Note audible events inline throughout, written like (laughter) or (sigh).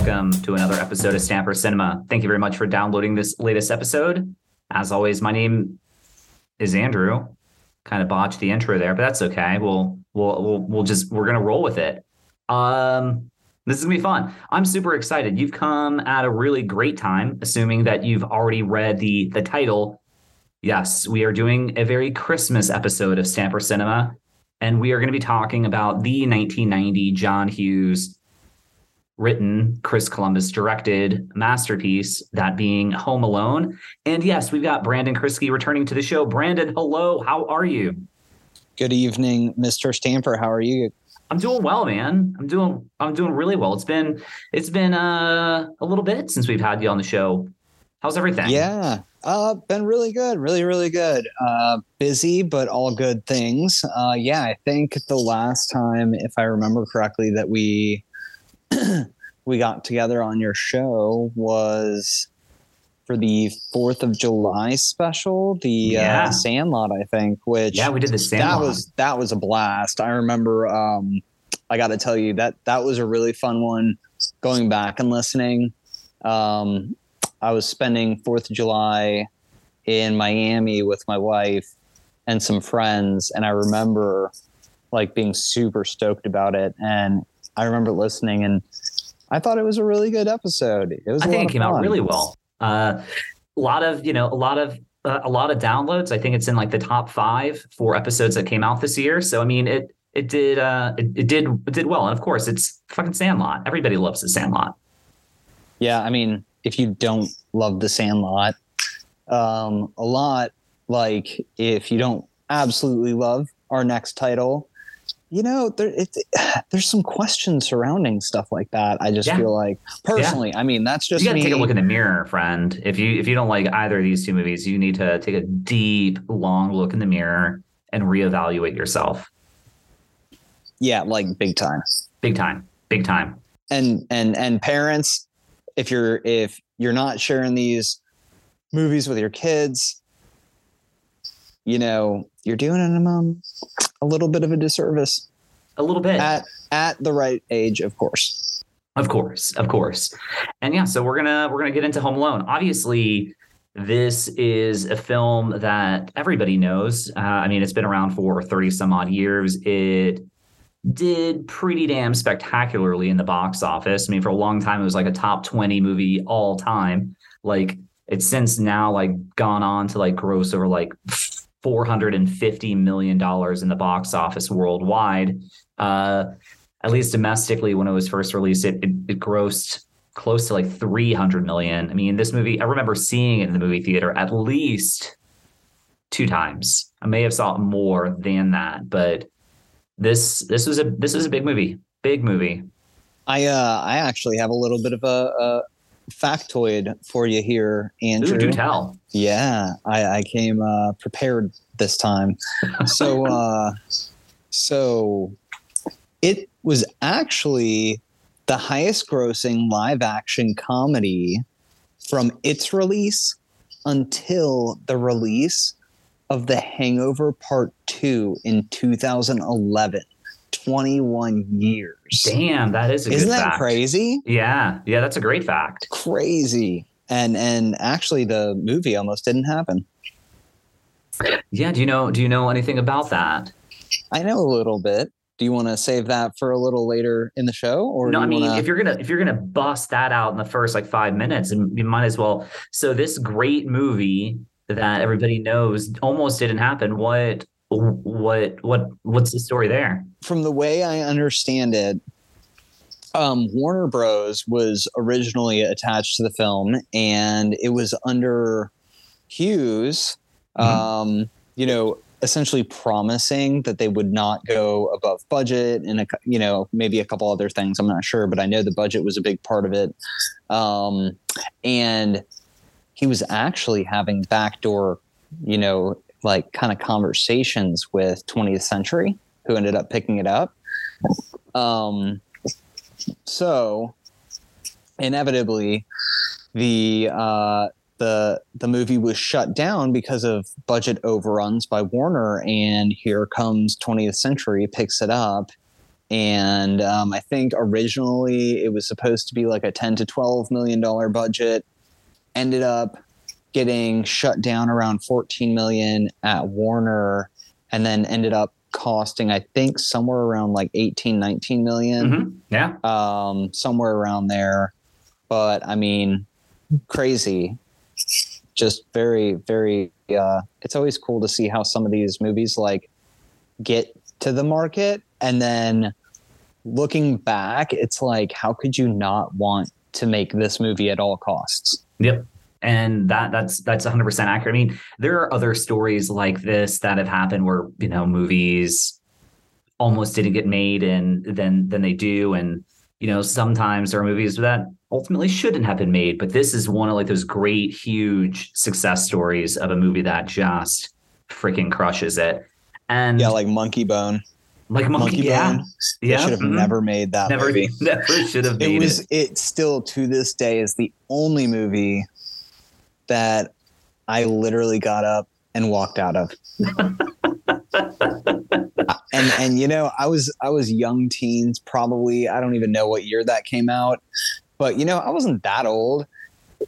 welcome to another episode of Stamper Cinema. Thank you very much for downloading this latest episode. As always, my name is Andrew. Kind of botched the intro there, but that's okay. We'll we'll we'll, we'll just we're gonna roll with it. Um, this is gonna be fun. I'm super excited. You've come at a really great time, assuming that you've already read the the title. Yes, we are doing a very Christmas episode of Stamper Cinema, and we are going to be talking about the 1990 John Hughes written, Chris Columbus directed masterpiece, that being Home Alone. And yes, we've got Brandon Kriske returning to the show. Brandon, hello. How are you? Good evening, Mr. Stamper. How are you? I'm doing well, man. I'm doing I'm doing really well. It's been it's been uh, a little bit since we've had you on the show. How's everything? Yeah. Uh been really good, really, really good. Uh busy, but all good things. Uh yeah, I think the last time, if I remember correctly, that we (clears throat) we got together on your show was for the Fourth of July special, the Yeah. uh, Sandlot, I think. Which Yeah, we did the Sandlot. that was that was a blast. I remember. Um, I got to tell you that that was a really fun one. Going back and listening, um, I was spending Fourth of July in Miami with my wife and some friends, and I remember like being super stoked about it. And I remember listening, and I thought it was a really good episode. It was. I think it came out really well. Uh, a lot of you know, a lot of uh, a lot of downloads. I think it's in like the top five for episodes that came out this year. So I mean, it it did uh, it, it did it did well. And of course, it's fucking Sandlot. Everybody loves the Sandlot. Yeah, I mean, if you don't love The Sandlot, um, a lot like if you don't absolutely love our next title, you know, there (sighs) there's some questions surrounding stuff like that. I just Yeah. feel like personally, I mean, that's just you got to take a look in the mirror, friend. If you if you don't like either of these two movies, you need to take a deep, long look in the mirror and reevaluate yourself. yeah, like big time. Big time, big time. And and and parents, if you're if you're not sharing these movies with your kids, you know, you're doing them um, a little bit of a disservice. A little bit. at at the right age, of course. Of course, of course. And yeah, so we're gonna we're gonna get into Home Alone. Obviously, this is a film that everybody knows. Uh, I mean, it's been around for 30 some odd years. It did pretty damn spectacularly in the box office. I mean, for a long time, it was like a top 20 movie all time. Like it's since now like gone on to like gross over like 450 million dollars in the box office worldwide. Uh, at least domestically, when it was first released, it, it, it grossed close to like 300 million. I mean, this movie, I remember seeing it in the movie theater at least two times. I may have saw it more than that, but this this was a this was a big movie, big movie. I uh I actually have a little bit of a, a factoid for you here, Andrew. Ooh, do tell. Yeah, I, I came uh, prepared this time. (laughs) So, uh, so it was actually the highest grossing live action comedy from its release until the release of The Hangover Part 2 in 2011. 21 years. Damn, that is a Isn't that fact. crazy? Yeah, yeah, that's a great fact. Crazy. And and actually the movie almost didn't happen. Yeah, do you know do you know anything about that? I know a little bit. Do you want to save that for a little later in the show, or no, I mean, wanna- if you're gonna if you're gonna bust that out in the first like five minutes, and you might as well. So this great movie that everybody knows almost didn't happen. What what what what's the story there? from the way I understand it, um, Warner Bros. was originally attached to the film, and it was under Hughes. Mhm. Um, you know, essentially promising that they would not go above budget, and a, you know maybe a couple other things. I'm not sure, but I know the budget was a big part of it. Um, and he was actually having backdoor, you know, like kind of conversations with 20th Century, who ended up picking it up. Um, so inevitably, the uh, the the movie was shut down because of budget overruns by Warner, and here comes 20th Century picks it up, and um, I think originally it was supposed to be like a 10 to 12 million dollar budget. Ended up getting shut down around 14 million at Warner, and then ended up costing I think somewhere around like 18, 19 million. Mhm. Yeah. um, somewhere around there. But I mean, crazy. Just very, very. Uh, it's always cool to see how some of these movies like get to the market, and then looking back, it's like, how could you not want to make this movie at all costs? Yep. And that that's that's 100% accurate. I mean, there are other stories like this that have happened where, you know, movies almost didn't get made and then then they do and you know, sometimes there are movies that ultimately shouldn't have been made, but this is one of like those great huge success stories of a movie that just freaking crushes it. And Yeah, like Monkey Bone. like Monkey, Monkey yeah. Bone. They Yeah. should have mhm. never made that never movie. (laughs) never should have Made it was it. it still to this day is the only movie that I literally got up and walked out of. (laughs) and and you know, I was I was young teens, probably. I don't even know what year that came out. But you know, I wasn't that old.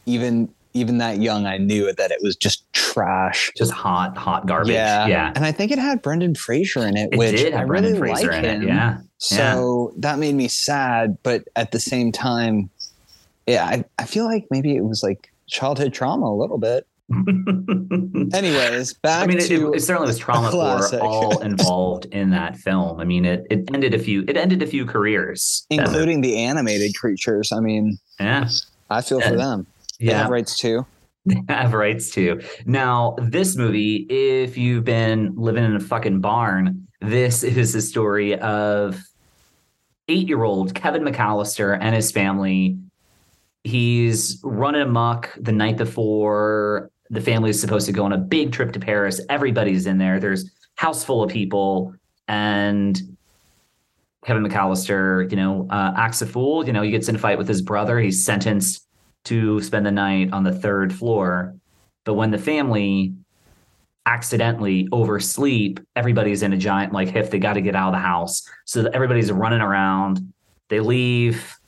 Even even that young, I knew that it was just trash. Just hot, hot garbage. Yeah. Yeah. And I think it had Brendan Fraser in it, It which did I have really Fraser like in him. it. Yeah. So that made me sad, but at the same time, yeah, I, I feel like maybe it was like childhood trauma a little bit. (laughs) Anyways, back I mean, it, to it, it certainly was trauma (laughs) for classic. all involved in that film. I mean, it, it ended a few it ended a few careers, including the animated creatures. I mean, yeah, I feel for Yeah. them. They yeah, have rights too. they have rights too. Now, this movie, if you've been living in a fucking barn, this is the story of eight-year-old Kevin McAllister and his family. He's running amok the night before the family is supposed to go on a big trip to Paris. Everybody's in there. There's house full of people, and Kevin McAllister, you know, uh, acts a fool. You know, he gets in a fight with his brother. He's sentenced to spend the night on the third floor. But when the family accidentally oversleep, everybody's in a giant like if they got to get out of the house. So everybody's running around. They leave,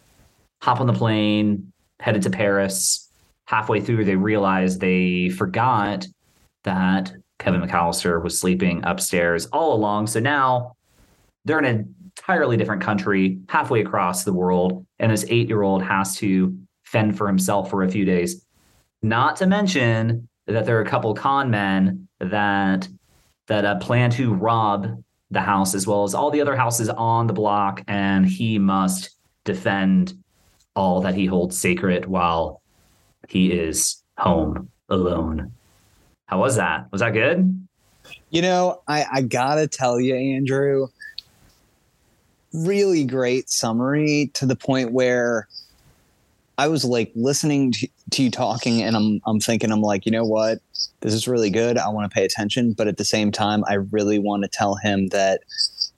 hop on the plane, headed to Paris. Halfway through, they realize they forgot that Kevin McAllister was sleeping upstairs all along. So now they're in an entirely different country, halfway across the world, and this eight year old has to fend for himself for a few days. Not to mention that there are a couple con men that that uh, plan to rob the house as well as all the other houses on the block, and he must defend all that he holds sacred while he is home alone. How was that? Was that good? You know, I, I gotta tell you, Andrew, really great summary to the point where I was like listening to, to you talking and I'm I'm thinking I'm like, you know what? This is really good. I want to pay attention, but at the same time, I really want to tell him that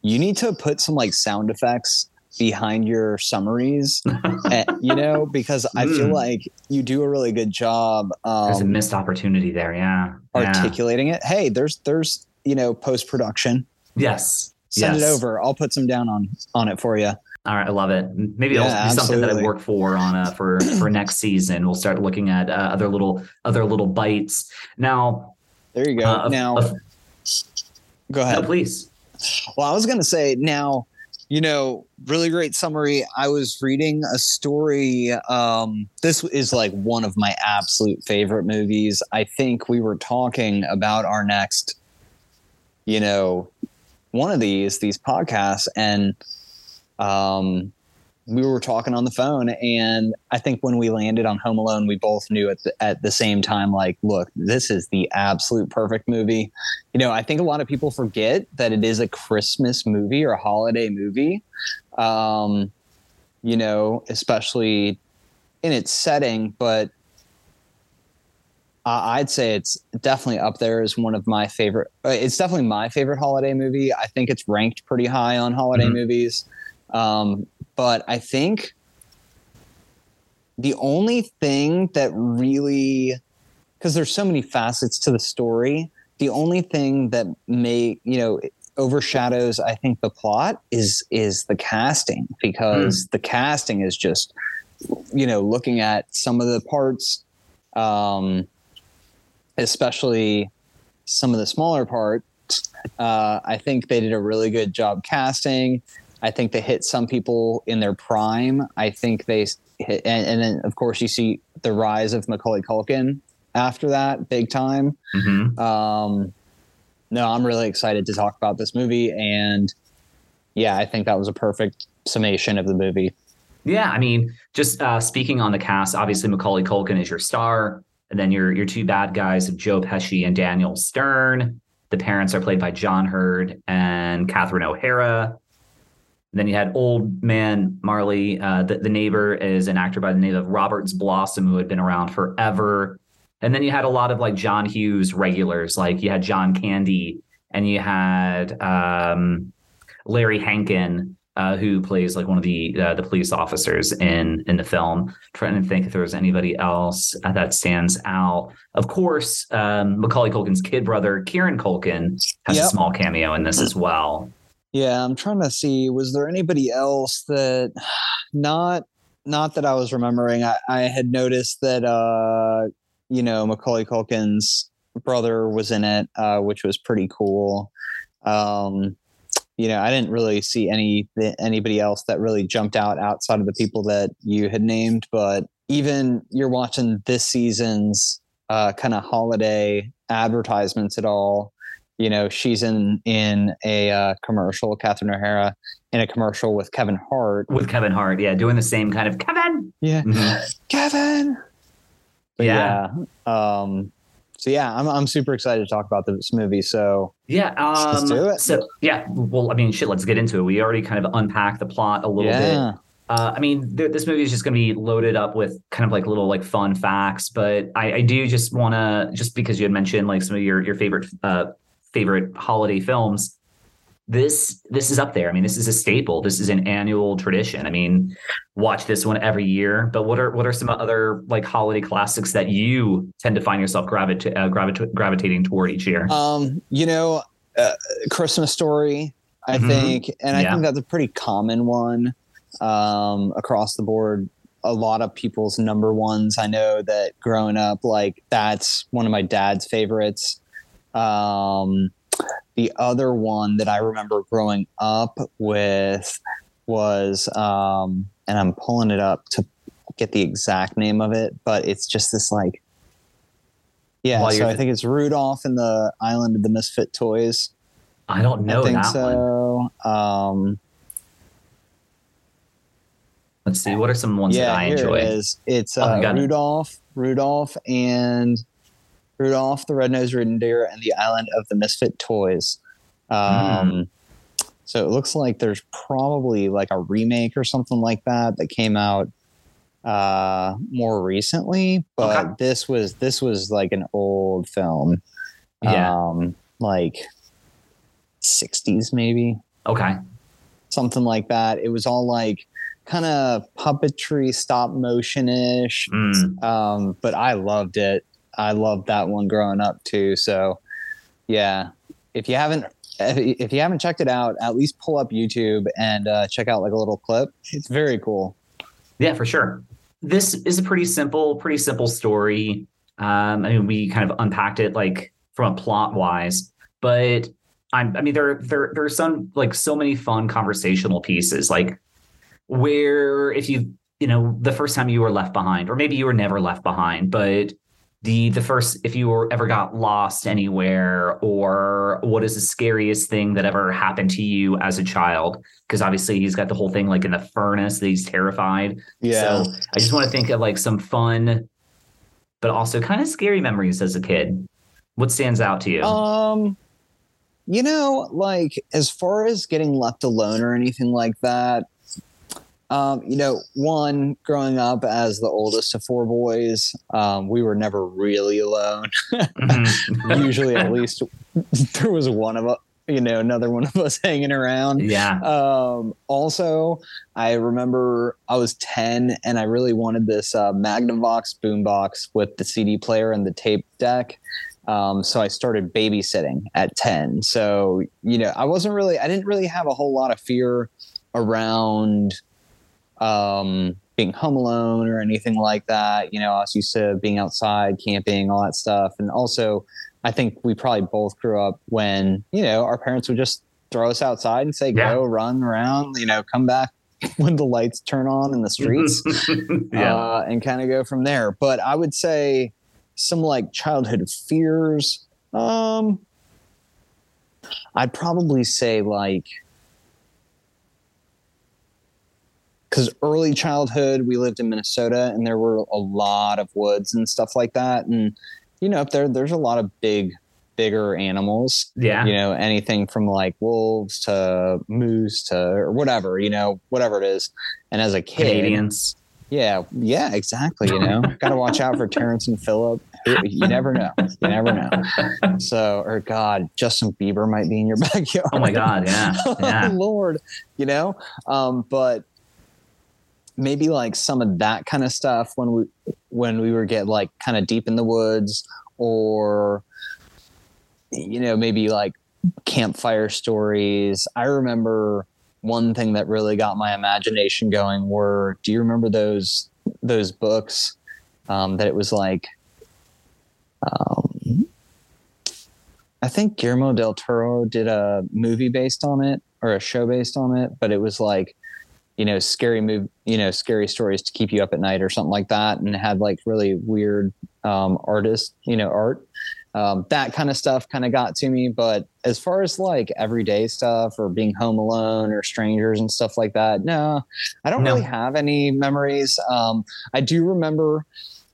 you need to put some like sound effects behind your summaries, (laughs) eh, you know, because I feel Mm. like you do a really good job. There's a Um, missed opportunity there. Yeah. Yeah. articulating it. Hey, there's there's you know post production. Yes. Send yes. it over. I'll put some down on on it for you. All right, I love it. Maybe Yeah, it'll be something that I work for on uh, for for next season. We'll start looking at uh, other little other little bites. Now, There you go. uh, now, go no, ahead. please. Well, I was going to say now, you know, really great summary. I was reading a story. Um, this is like one of my absolute favorite movies. I think we were talking about our next, you know, one of these these podcasts, and um, we were talking on the phone. And I think when we landed on Home Alone, we both knew at the, at the same time, like, look, this is the absolute perfect movie you know, I think a lot of people forget that it is a Christmas movie or a holiday movie. Um, you know, especially in its setting, but I'd say it's definitely up there as one of my favorite. uh, It's definitely my favorite holiday movie. I think it's ranked pretty high on holiday Mhm. movies. Um, but I think the only thing that really, because there's so many facets to the story, the only thing that may you know overshadows I think the plot is is the casting because mm. the casting is just you know looking at some of the parts um especially some of the smaller parts uh I think they did a really good job casting I think they hit some people in their prime I think they hit and, and then of course you see the rise of Macaulay Culkin after that big time mm-hmm. um no, I'm really excited to talk about this movie. And yeah, I think that was a perfect summation of the movie. Yeah, I mean, just uh, speaking on the cast, obviously Macaulay Culkin is your star, and then your your two bad guys of Joe Pesci and Daniel Stern. The parents are played by John Heard and Catherine O'Hara. Then you had old man Marley. Uh, the, the neighbor is an actor by the name of Roberts Blossom, who had been around forever. And then you had a lot of like John Hughes regulars, like you had John Candy and you had um, Larry Hankin, uh, who plays like one of the uh, the police officers in in the film. trying to think if there was anybody else uh, that stands out. Of course, um, Macaulay Culkin's kid brother, Kieran Culkin, has yep. a small cameo in this as well. Yeah, I'm trying to see. Was there anybody else that (sighs) not not that I was remembering? I, I had noticed that uh, you know, Macaulay Culkin's brother was in it, uh, which was pretty cool. Um, you know, I didn't really see any anybody else that really jumped out outside of the people that you had named, but even you're watching this season's uh, kind of holiday advertisements at all. You know, she's in in a uh, commercial, Catherine O'Hara, in a commercial with Kevin Hart. With Kevin Hart, yeah, doing the same kind of Kevin. Yeah, mm-hmm. Kevin. But yeah. yeah um, so yeah, I'm I'm super excited to talk about this movie. So yeah, um, let's do it. So yeah, well, I mean, shit, let's get into it. We already kind of unpacked the plot a little yeah. bit. Uh, I mean, th- this movie is just going to be loaded up with kind of like little like fun facts, but I, I do just want to just because you had mentioned like some of your your favorite uh, favorite holiday films this this is up there. I mean, this is a staple. This is an annual tradition. I mean, watch this one every year. But what are what are some other like holiday classics that you tend to find yourself gravita- uh, gravita- gravitating toward each year? Um, you know, uh, Christmas Story. I mm-hmm. think, and I yeah. think that's a pretty common one um, across the board. A lot of people's number ones. I know that growing up, like that's one of my dad's favorites. Um, the other one that I remember growing up with was, um, and I'm pulling it up to get the exact name of it, but it's just this like, yeah. While so I think it's Rudolph in the Island of the Misfit Toys. I don't know I think so. Um, Let's see. What are some ones yeah, that I enjoy? It is. It's oh, uh, Rudolph, it. Rudolph, and Rudolph the Red-Nosed Reindeer and the Island of the Misfit Toys. Um, mm. So it looks like there's probably like a remake or something like that that came out uh, more recently, but okay. this was this was like an old film. Yeah. Um, like 60s maybe. Okay. Something like that. It was all like kind of puppetry, stop motion ish. Mm. Um, but I loved it. I loved that one growing up too. So yeah, if you haven't if you haven't checked it out, at least pull up YouTube and uh, check out like a little clip. It's very cool. Yeah, for sure. This is a pretty simple, pretty simple story. Um, I mean, we kind of unpacked it like from a plot wise, but I'm, I mean, there, there, there are some like so many fun conversational pieces, like where if you, you know, the first time you were left behind, or maybe you were never left behind, but the the first if you were ever got lost anywhere or what is the scariest thing that ever happened to you as a child? Because obviously he's got the whole thing like in the furnace that he's terrified. Yeah. So i just want to think of like some fun but also kind of scary memories as a kid. What stands out to you? Um you know like as far as getting left alone or anything like that um, you know, one growing up as the oldest of four boys, um, we were never really alone. mm-hmm. (laughs) Usually, at least there was one of us, you know, another one of us hanging around. Yeah. Um, also, I remember I was 10 and I really wanted this uh, Magnavox boombox with the CD player and the tape deck. Um, so I started babysitting at 10. So, you know, I wasn't really, I didn't really have a whole lot of fear around um, being home alone or anything like that. You know, I was used to being outside, camping, all that stuff. And also, I think we probably both grew up when, you know, our parents would just throw us outside and say, yeah. go run around, you know, come back (laughs) when the lights turn on in the streets (laughs) yeah. uh, and kind of go from there. But I would say some like childhood fears. Um, I'd probably say like, because early childhood we lived in Minnesota and there were a lot of woods and stuff like that, and you know up there there's a lot of big bigger animals. Yeah. You know, anything from like wolves to moose to or whatever, you know, whatever it is. And as a kid, Canadians. Yeah, yeah, exactly. You know, (laughs) got to watch out for Terrance and Phillip. You never know. You never know. So, or God, Justin Bieber might be in your (laughs) backyard. Oh my God, yeah, (laughs) yeah. Lord, you know. Um, but maybe like some of that kind of stuff when we when we were get like kind of deep in the woods or you know maybe like campfire stories. I remember one thing that really got my imagination going were do you remember those those books um, that it was like um, i think guillermo del toro did a movie based on it or a show based on it but it was like you know, scary move, you know, scary stories to keep you up at night or something like that. And had like really weird um, artist, you know, art. Um, that kind of stuff kind of got to me. But as far as like everyday stuff or being home alone or strangers and stuff like that, no, I don't no. really have any memories. Um, I do remember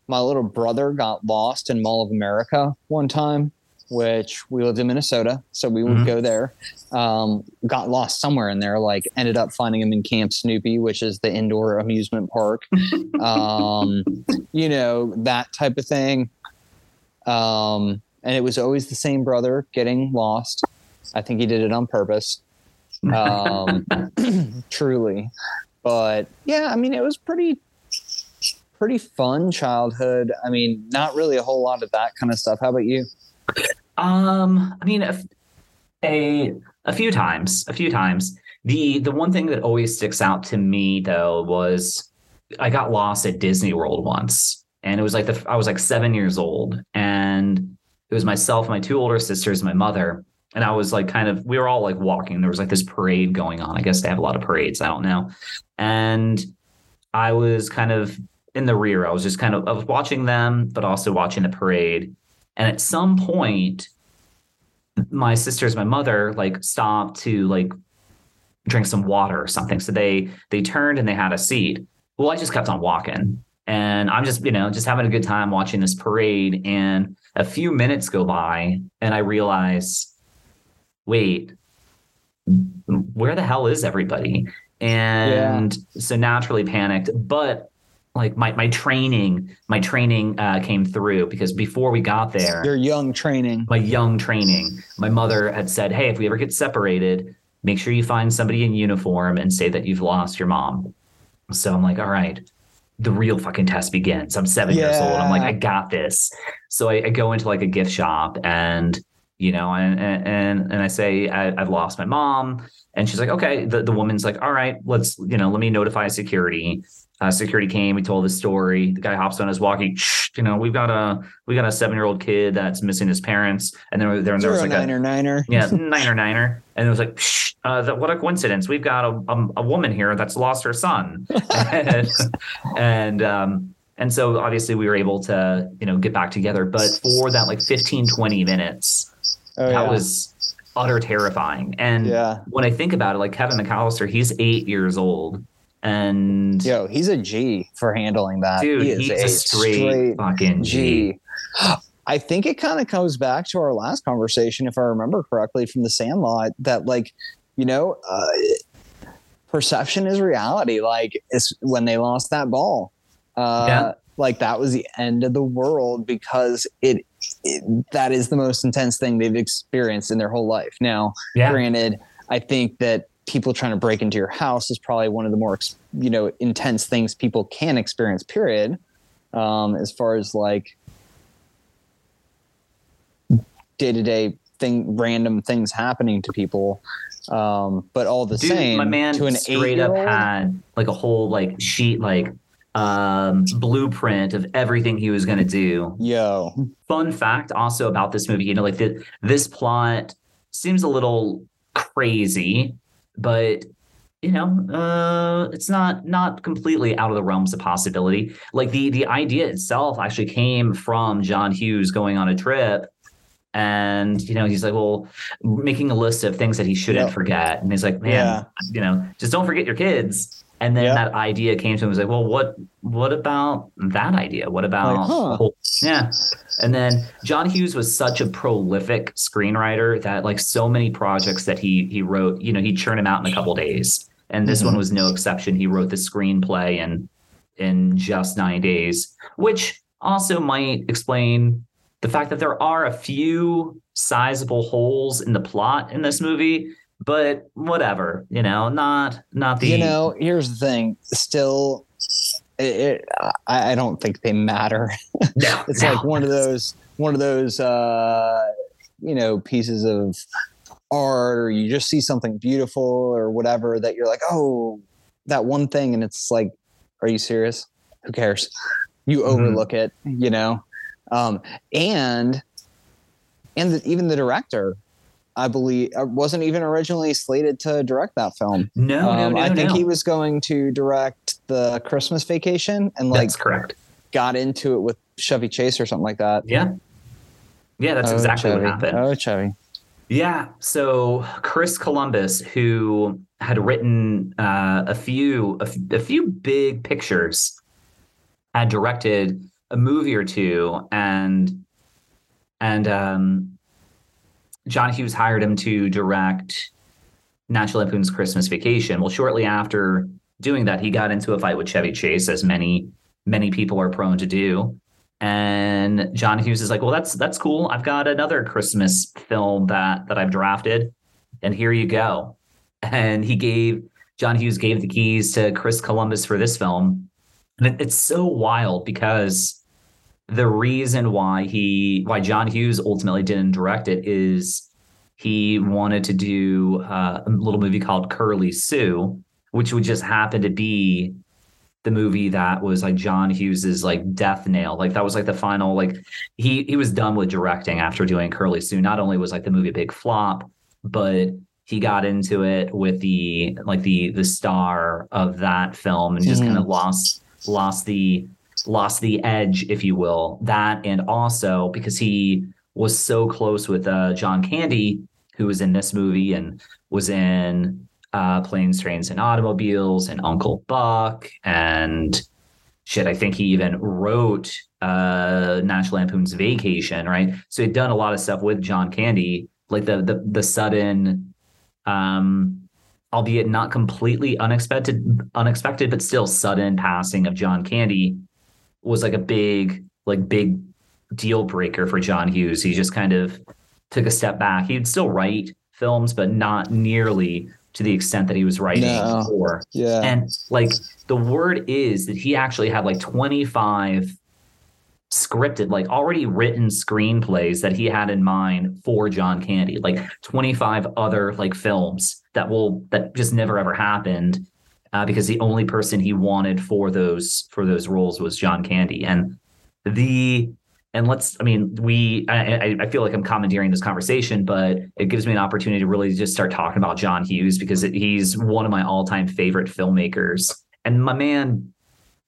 my little brother got lost in Mall of America one time which we lived in Minnesota, so we would mm-hmm. go there. Um, got lost somewhere in there, like ended up finding him in Camp Snoopy, which is the indoor amusement park. (laughs) um, you know that type of thing. Um, and it was always the same brother getting lost. I think he did it on purpose. Um, (laughs) truly, but yeah, I mean, it was pretty pretty fun childhood. I mean, not really a whole lot of that kind of stuff. How about you? Um, I mean, a, a a few times, a few times. The the one thing that always sticks out to me though was I got lost at Disney World once, and it was like the I was like seven years old, and it was myself, my two older sisters, my mother, and I was like kind of we were all like walking. There was like this parade going on. I guess they have a lot of parades. I don't know, and I was kind of in the rear. I was just kind of I was watching them, but also watching the parade. And at some point, my sisters, my mother, like stopped to like drink some water or something. So they they turned and they had a seat. Well, I just kept on walking. And I'm just, you know, just having a good time watching this parade. And a few minutes go by and I realize, wait, where the hell is everybody? And yeah. so naturally panicked. But like my my training my training uh, came through because before we got there your young training. my young training my mother had said hey if we ever get separated make sure you find somebody in uniform and say that you've lost your mom. So i'm like all right the real fucking test begins. I'm seven yeah. years old. I'm like i got this. So I, I, go into like a gift shop and you know and and and i say I, i've lost my mom. And she's like okay. The, the woman's like all right let's you know let me notify security uh, security came. We told the story. The guy hops on his walkie. You know, we've got a we got a seven year old kid that's missing his parents, and then there, there was like niner, a niner, yeah, (laughs) niner niner, and it was like, uh, the, what a coincidence. We've got a, a, a woman here that's lost her son, (laughs) and and um, and so obviously we were able to you know get back together. But for that like 15, 20 minutes, oh, that yeah. was utter terrifying. And yeah. when I think about it, like Kevin McAllister, he's eight years old and yo, he's a G for handling that. Dude, he he's a, a straight, straight, fucking G. G. I think it kind of comes back to our last conversation, if I remember correctly, from the Sandlot. That like, you know, uh, perception is reality. Like, it's when they lost that ball. Uh, yeah. Like that was the end of the world because it, it that is the most intense thing they've experienced in their whole life. Now, yeah. granted, I think that people trying to break into your house is probably one of the more you know intense things people can experience period. Um, as far as like day to day thing, random things happening to people. Um, but all the Dude, same, my man to an straight up had like a whole like sheet like um blueprint of everything he was going to do. Yo, fun fact also about this movie you know like the, this plot seems a little crazy but you know uh it's not not completely out of the realms of possibility. Like the the idea itself actually came from john hughes going on a trip and you know he's like well making a list of things that he shouldn't forget. And he's like man Yeah. you know just don't forget your kids and then Yep. that idea came to him. He was like, well, what what about that idea? What about Like, huh. yeah. And then John Hughes was such a prolific screenwriter that like so many projects that he he wrote, you know, he'd churn them out in a couple days. And this Mhm. one was no exception. He wrote the screenplay in in just nine days, which also might explain the fact that there are a few sizable holes in the plot in this movie. But whatever, you know, not not the you know, here's the thing. Still, it, it, I, I don't think they matter. (laughs) no, It's no. like one of those, one of those, uh, you know, pieces of art, or you just see something beautiful or whatever that you're like, oh, that one thing, and it's like, are you serious? Who cares? You Mhm. overlook it, you know, um, and and the, even the director. I believe uh, wasn't even originally slated to direct that film. no, no, Um, no, I think no. he was going to direct the Christmas Vacation and like That's correct. got into it with Chevy Chase or something like that. Yeah. Yeah, that's Oh, exactly Chevy. what happened. Oh, Chevy. Yeah. So Chris Columbus, who had written uh, a few a, f- a few big pictures, had directed a movie or two, and and um, John Hughes hired him to direct National Lampoon's Christmas Vacation. Well, shortly after doing that, he got into a fight with Chevy Chase, as many many people are prone to do. And John Hughes is like, "Well, that's that's cool. I've got another Christmas film that that I've drafted, and here you go." And he gave John Hughes gave the keys to Chris Columbus for this film, and it, it's so wild because the reason why he why John Hughes ultimately didn't direct it is he wanted to do uh, a little movie called Curly Sue, which would just happen to be the movie that was like John Hughes's like death nail. Like that was like the final like he he was done with directing after doing Curly Sue. Not only was like the movie a big flop, but he got into it with the like the the star of that film and just Mhm. kind of lost lost the lost the edge, if you will. That and also because he was so close with uh, John Candy, who was in this movie and was in uh, Planes, Trains, and Automobiles, and Uncle Buck, and shit. I think he even wrote uh, National Lampoon's Vacation, right? So he'd done a lot of stuff with John Candy, like the the the sudden, um, albeit not completely unexpected, unexpected, but still sudden passing of John Candy was like a big, like big deal breaker for John Hughes. He just kind of took a step back. He'd still write films, but not nearly to the extent that he was writing No. before. Yeah. And like the word is that he actually had like 25 scripted, like already written screenplays that he had in mind for John Candy, like 25 other like films that will that just never ever happened. Uh, because the only person he wanted for those for those roles was John Candy, and the and let's I mean we I, I- feel like I'm commandeering this conversation, but it gives me an opportunity to really just start talking about John Hughes because it, he's one of my all time favorite filmmakers, and my man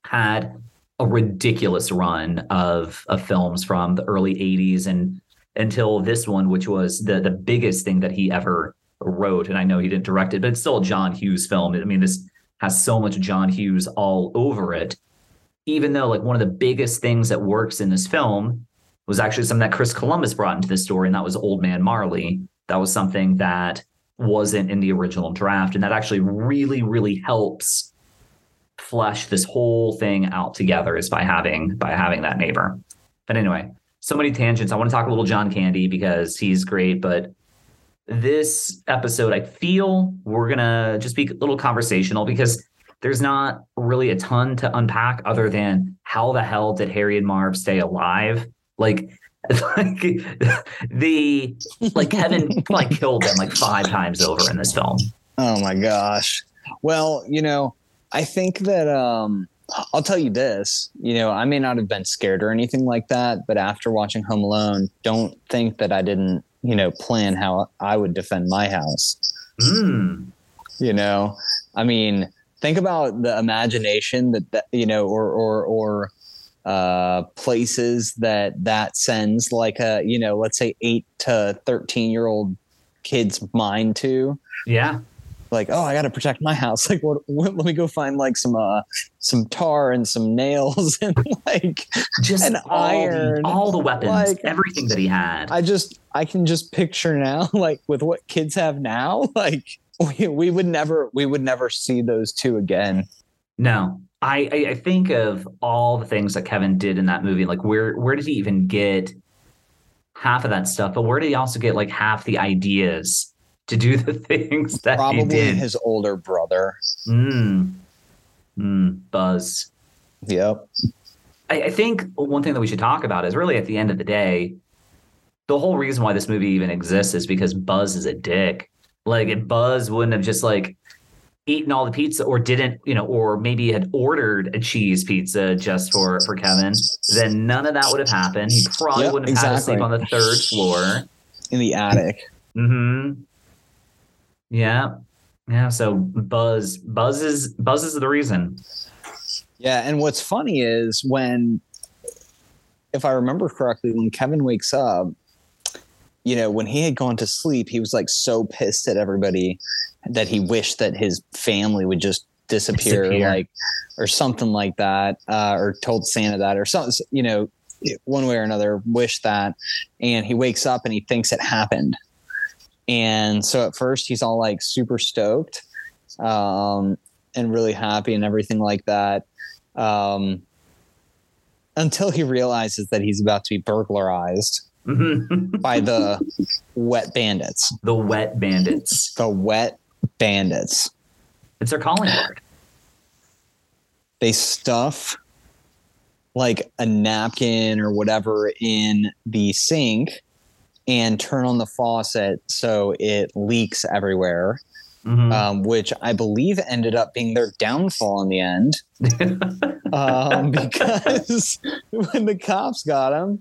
had a ridiculous run of of films from the early 80s and until this one which was the the biggest thing that he ever wrote. And I know he didn't direct it but it's still a John Hughes film. I mean this has so much John Hughes all over it even though like one of the biggest things that works in this film was actually something that Chris Columbus brought into the story and that was Old Man Marley that was something that wasn't in the original draft and that actually really really helps flesh this whole thing out together is by having by having that neighbor. But anyway, so many tangents. I want to talk a little John Candy because he's great, but this episode I feel we're going to just be a little conversational because there's not really a ton to unpack other than how the hell did Harry and Marv stay alive? Like (laughs) like the like Kevin (laughs) like killed them like five times over in this film. Oh my gosh. Well, you know, I think that um I'll tell you this, you know, I may not have been scared or anything like that, but after watching Home Alone, don't think that I didn't, you know, plan how I would defend my house. Mm. You know, I mean, think about the imagination that, that you know, or or or uh, places that that sends like a you know, let's say eight to thirteen year old kid's mind to. Yeah like oh i gotta protect my house. (laughs) Like what, what, let me go find like some uh some tar and some nails (laughs) and like just an all iron. all the weapons like, everything that he had. I just i can just picture now (laughs) like with what kids have now like we, we would never we would never see those two again. No. I, I i think of all the things that kevin did in that movie like where where did he even get half of that stuff but where did he also get like half the ideas to do the (laughs) things that probably he did. his older brother. Mm. Mm, Buzz. Yep. I, I think one thing that we should talk about is really at the end of the day, the whole reason why this movie even exists is because Buzz is a dick. Like if Buzz wouldn't have just like eaten all the pizza or didn't, you know, or maybe had ordered a cheese pizza just for for Kevin, then none of that would have happened. He probably Yep, wouldn't have had to sleep on the third floor. In the attic. Mm-hmm. Yeah. Yeah. So Buzz, Buzz is Buzz is the reason. Yeah, and what's funny is when, if I remember correctly, when Kevin wakes up, you know, when he had gone to sleep, he was like so pissed at everybody that he wished that his family would just disappear, Disappear. like, or something like that, uh, or told Santa that, or something, you know, one way or another, wish that. And he wakes up and he thinks it happened. And so at first he's all like super stoked um, and really happy and everything like that um, until he realizes that he's about to be burglarized Mhm. by the (laughs) wet bandits. the wet bandits. The wet bandits. It's their calling card. They stuff like a napkin or whatever in the sink and turn on the faucet so it leaks everywhere, Mhm. um, which I believe ended up being their downfall in the end. (laughs) um, because (laughs) when the cops got him,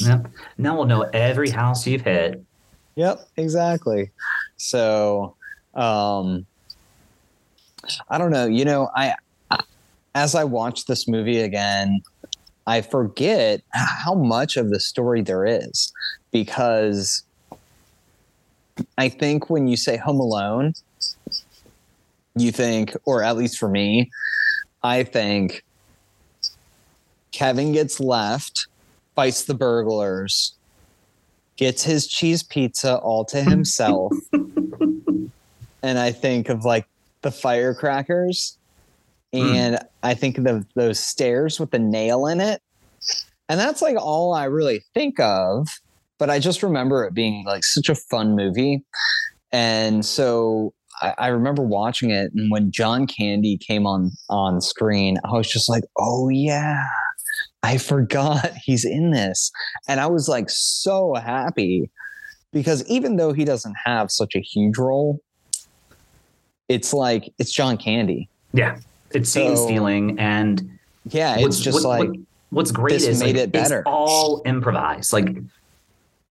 Yep. Now we'll know every house you've hit. Yep, exactly. So, um, I don't know. You know, I, I as I watch this movie again, I forget how much of the story there is because I think when you say Home Alone, you think, or at least for me, I think Kevin gets left, fights the burglars, gets his cheese pizza all to himself. (laughs) and I think of like the firecrackers. Mm. And I think the, those stairs with the nail in it. And that's like all I really think of. But I just remember it being like such a fun movie. And so I, I remember watching it. And when John Candy came on on screen, I was just like, oh, yeah. I forgot (laughs) he's in this. And I was like so happy because even though he doesn't have such a huge role, it's like it's John Candy. Yeah. It's scene So- stealing and Yeah, it's just what- like what- what's great this is made like, it better. It's all improvised. Like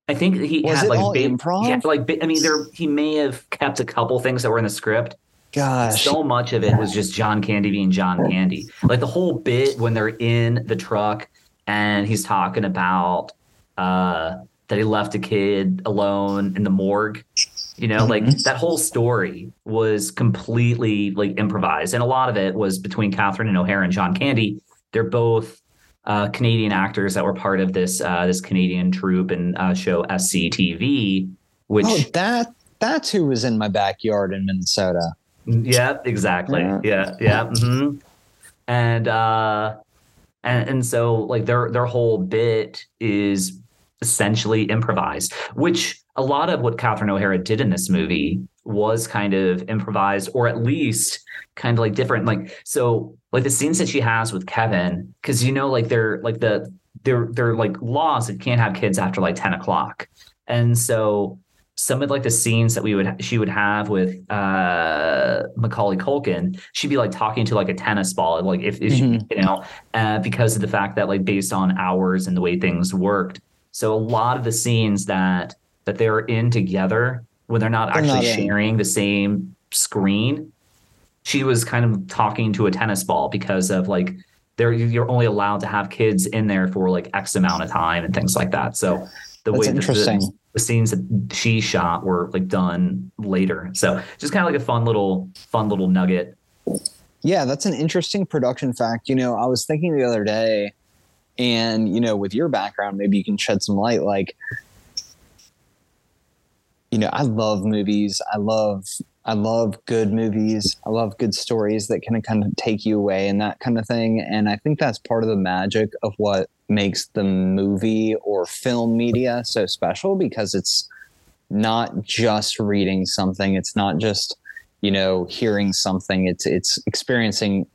I think he Was had it like all big, improv? Yeah, like I mean, there he may have kept a couple things that were in the script. gosh. So much of it was just John Candy being John Candy. Like the whole bit when they're in the truck and he's talking about uh, that he left a kid alone in the morgue. You know, like Mhm. that whole story was completely like improvised, and a lot of it was between Catherine and O'Hara and John Candy. They're both uh, Canadian actors that were part of this uh, this Canadian troupe and uh, show SCTV, which oh, that that's who was in my backyard in Minnesota. yeah, exactly. Yeah. Yeah, yeah. mhm. And uh and and so like their their whole bit is essentially improvised, which a lot of what Catherine O'Hara did in this movie was kind of improvised or at least kind of like different like so like the scenes that she has with Kevin cuz you know like they're like the they're they're like laws that can't have kids after like 10 o'clock. And so some of like the scenes that we would she would have with uh Macaulay Culkin, she'd be like talking to like a tennis ball, like if, if Mhm. she, you know, uh, because of the fact that like based on hours and the way things worked. So a lot of the scenes that that they're in together when they're not actually sharing the same screen, she was kind of talking to a tennis ball because of like there you're only allowed to have kids in there for like X amount of time and things like that. So the That's way that the- the scenes that she shot were like done later. So just kind of like a fun little fun little nugget. Yeah, that's an interesting production fact. You know, I was thinking the other day, and you know, with your background, maybe you can shed some light. Like, you know, I love movies. I love, I love good movies. I love good stories that can kind of take you away and that kind of thing. And I think that's part of the magic of what makes the movie or film media so special because it's not just reading something. It's not just you know hearing something it's it's experiencing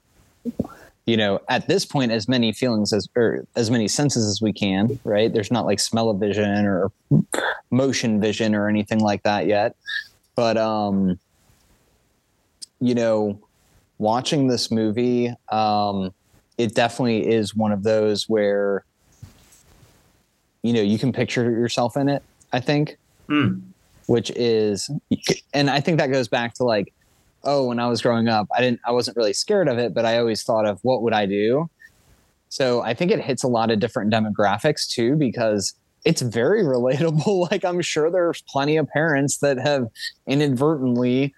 you know at this point as many feelings as or as many senses as we can right? There's not like smell of vision or motion vision or anything like that yet. But um you know watching this movie um it definitely is one of those where you know you can picture yourself in it i think. Hmm. which is and i think that goes back to like oh when i was growing up i didn't i wasn't really scared of it but i always thought of what would i do. So i think it hits a lot of different demographics too because it's very (laughs) relatable. (laughs) Like i'm sure there's plenty of parents that have inadvertently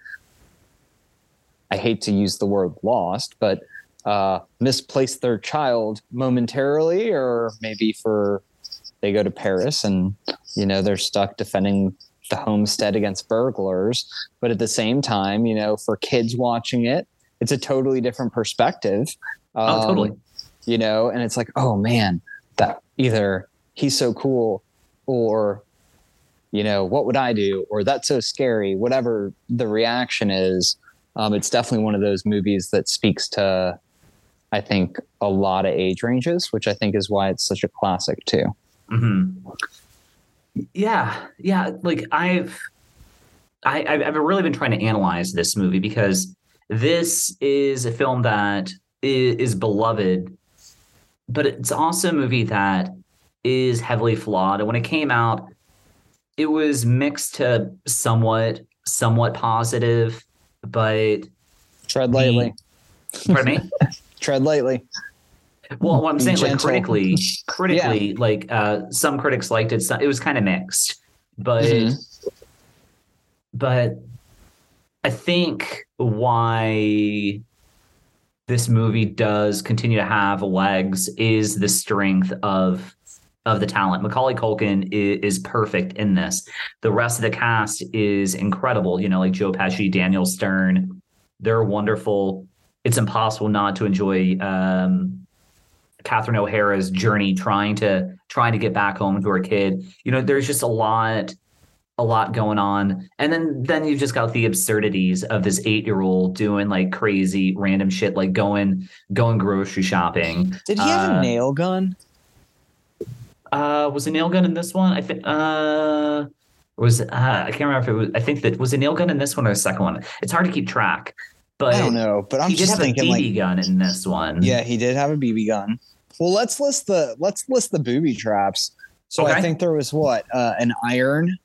i hate to use the word lost but uh misplaced their child momentarily or maybe for they go to paris and you know they're stuck defending the homestead against burglars. But at the same time you know for kids watching it it's a totally different perspective. Oh, Um, totally. you know and it's like oh man that either he's so cool or you know what would i do? Or that's so scary whatever the reaction is. Um, it's definitely one of those movies that speaks to i think a lot of age ranges which i think is why it's such a classic too. Hmm Yeah, yeah. Like I've, I, I've really been trying to analyze this movie because this is a film that is, is beloved, but it's also a movie that is heavily flawed. And when it came out, it was mixed to somewhat somewhat positive, but tread lightly pardon me. (laughs) tread lightly Well, what I'm saying, like gentle. critically, (laughs) critically, like uh, some critics liked it. Some, it was kind of mixed, but Mhm. but I think why this movie does continue to have legs is the strength of of the talent. Macaulay Culkin is, is perfect in this. The rest of the cast is incredible. You know, like Joe Pesci, Daniel Stern, they're wonderful. It's impossible not to enjoy um, Catherine O'Hara's journey trying to trying to get back home to her kid. You know, there's just a lot a lot going on. And then then you've just got the absurdities of this 8-year-old doing like crazy random shit like going going grocery shopping. did he have Uh, a nail gun Uh was a nail gun in this one? I think uh was uh, I can't remember if it was I think that was a nail gun in this one or the second one. It's hard to keep track. But i don't know but i'm he did just have a BB like gun in this one. Yeah, he did have a BB gun. Well, let's list the let's list the booby traps. So I think there was what uh, an iron.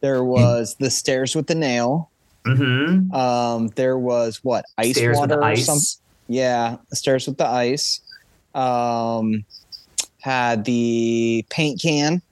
There was the stairs with the nail. Mm-hmm. Um, there was what ice Stairs with water the or ice. Yeah, stairs with the ice. Um, had the paint can,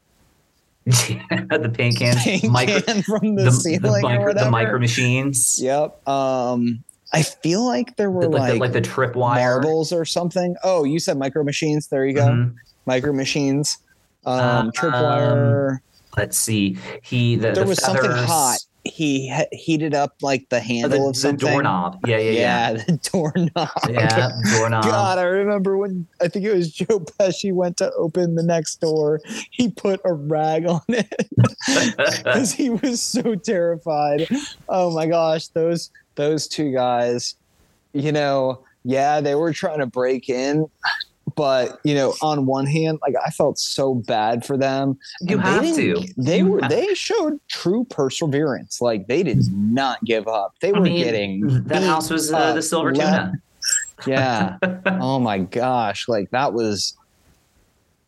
(laughs) the paint can, paint micro, can from the, the, ceiling the, or micro, whatever. the micro machines, Yep. Um, I feel like there were the- like, like, the, like the tripwire. marbles or something. Oh, you said micro machines. There you go. Mhm. Micro machines. Um, Um, tripwire. Let's see. He the, there the was something hot. He he- heated up like the oh, handle of the doorknob. Yeah, yeah, yeah. Yeah, (laughs) the doorknob. Yeah, doorknob. God, I remember when I think it was Joe Pesci went to open the next door. He put a rag on it (laughs) because he was so terrified. Oh my gosh, those those two guys, you know, yeah, they were trying to break in, but you know, on one hand, like I felt so bad for them. You And have they to. They You were have- they showed true perseverance. Like they did not give up. They I were mean, getting that house was uh, the silver left- tuna. Yeah. (laughs) oh my gosh. Like that was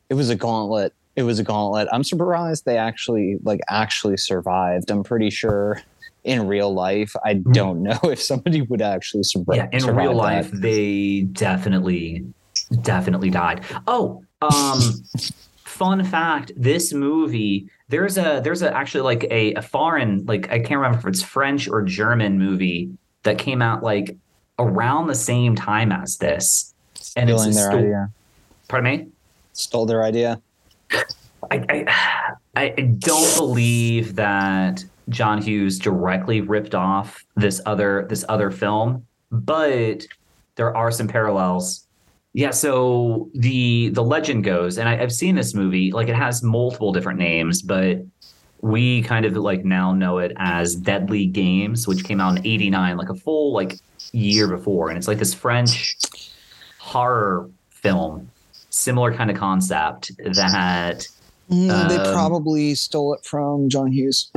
it was a gauntlet. It was a gauntlet. I'm surprised they actually like actually survived. I'm pretty sure in real life, I don't know (laughs) if somebody would actually survive. yeah, in real life, they definitely, definitely died. Oh, um, (laughs) fun fact: this movie, there's a, there's a actually like a, a foreign, like I can't remember if it's French or German movie that came out like around the same time as this, and it's stealing a their sto- idea. Pardon me. Stole their idea. I, I I don't believe that John Hughes directly ripped off this other this other film, but there are some parallels. Yeah, so the the legend goes, and I, I've seen this movie. Like it has multiple different names, but we kind of like now know it as Deadly Games, which came out in '89, like a full like year before, and it's like this French horror film, similar kind of concept that Mm, they Um, probably stole it from John Hughes.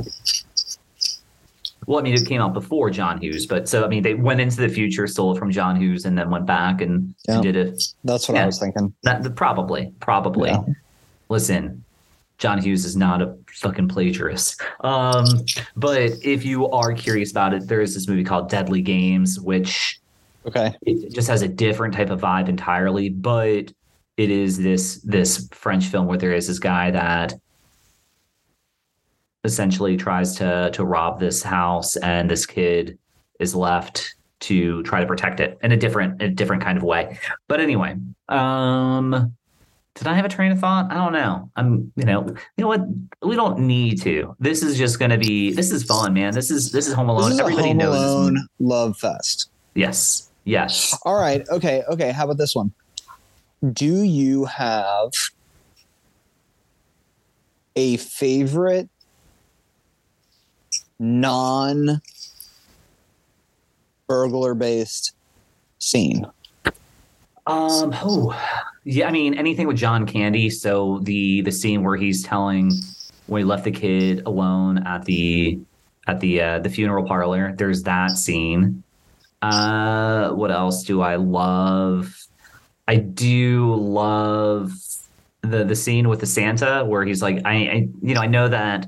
Well, I mean, it came out before John Hughes, but so I mean, they went into the future, stole it from John Hughes, and then went back and, Yeah. and did it. That's what Yeah. I was thinking. That, probably, probably. Yeah. Listen, John Hughes is not a fucking plagiarist. Um, but if you are curious about it, there is this movie called Deadly Games, which Okay. it just has a different type of vibe entirely. But it is this this French film where there is this guy that essentially tries to to rob this house, and this kid is left to try to protect it in a different a different kind of way. But anyway, um did I have a train of thought? I don't know. I'm, you know, you know what? We don't need to. This is just going to be. This is fun, man. This is this is Home Alone. This is a Everybody Home knows. Alone movie. love fest. Yes, yes. All right. Okay. Okay. How about this one? Do you have a favorite non burglar based scene? Um. Oh, yeah. I mean, anything with John Candy. So the the scene where he's telling when he left the kid alone at the at the uh, the funeral parlor. There's that scene. Uh, what else do I love? I do love the the scene with the Santa where he's like, I, I you know, I know that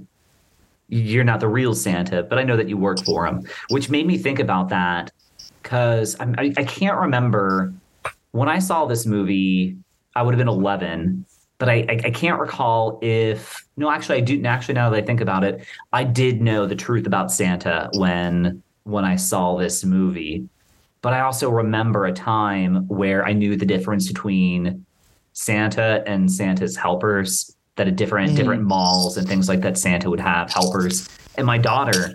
you're not the real Santa, but I know that you work for him, which made me think about that because I, I can't remember when I saw this movie. I would have been 11, but I, I I can't recall if no, actually I do. Actually, now that I think about it, I did know the truth about Santa when when I saw this movie. But I also remember a time where I knew the difference between Santa and Santa's helpers. That at different Mhm. different malls and things like that, Santa would have helpers. And my daughter,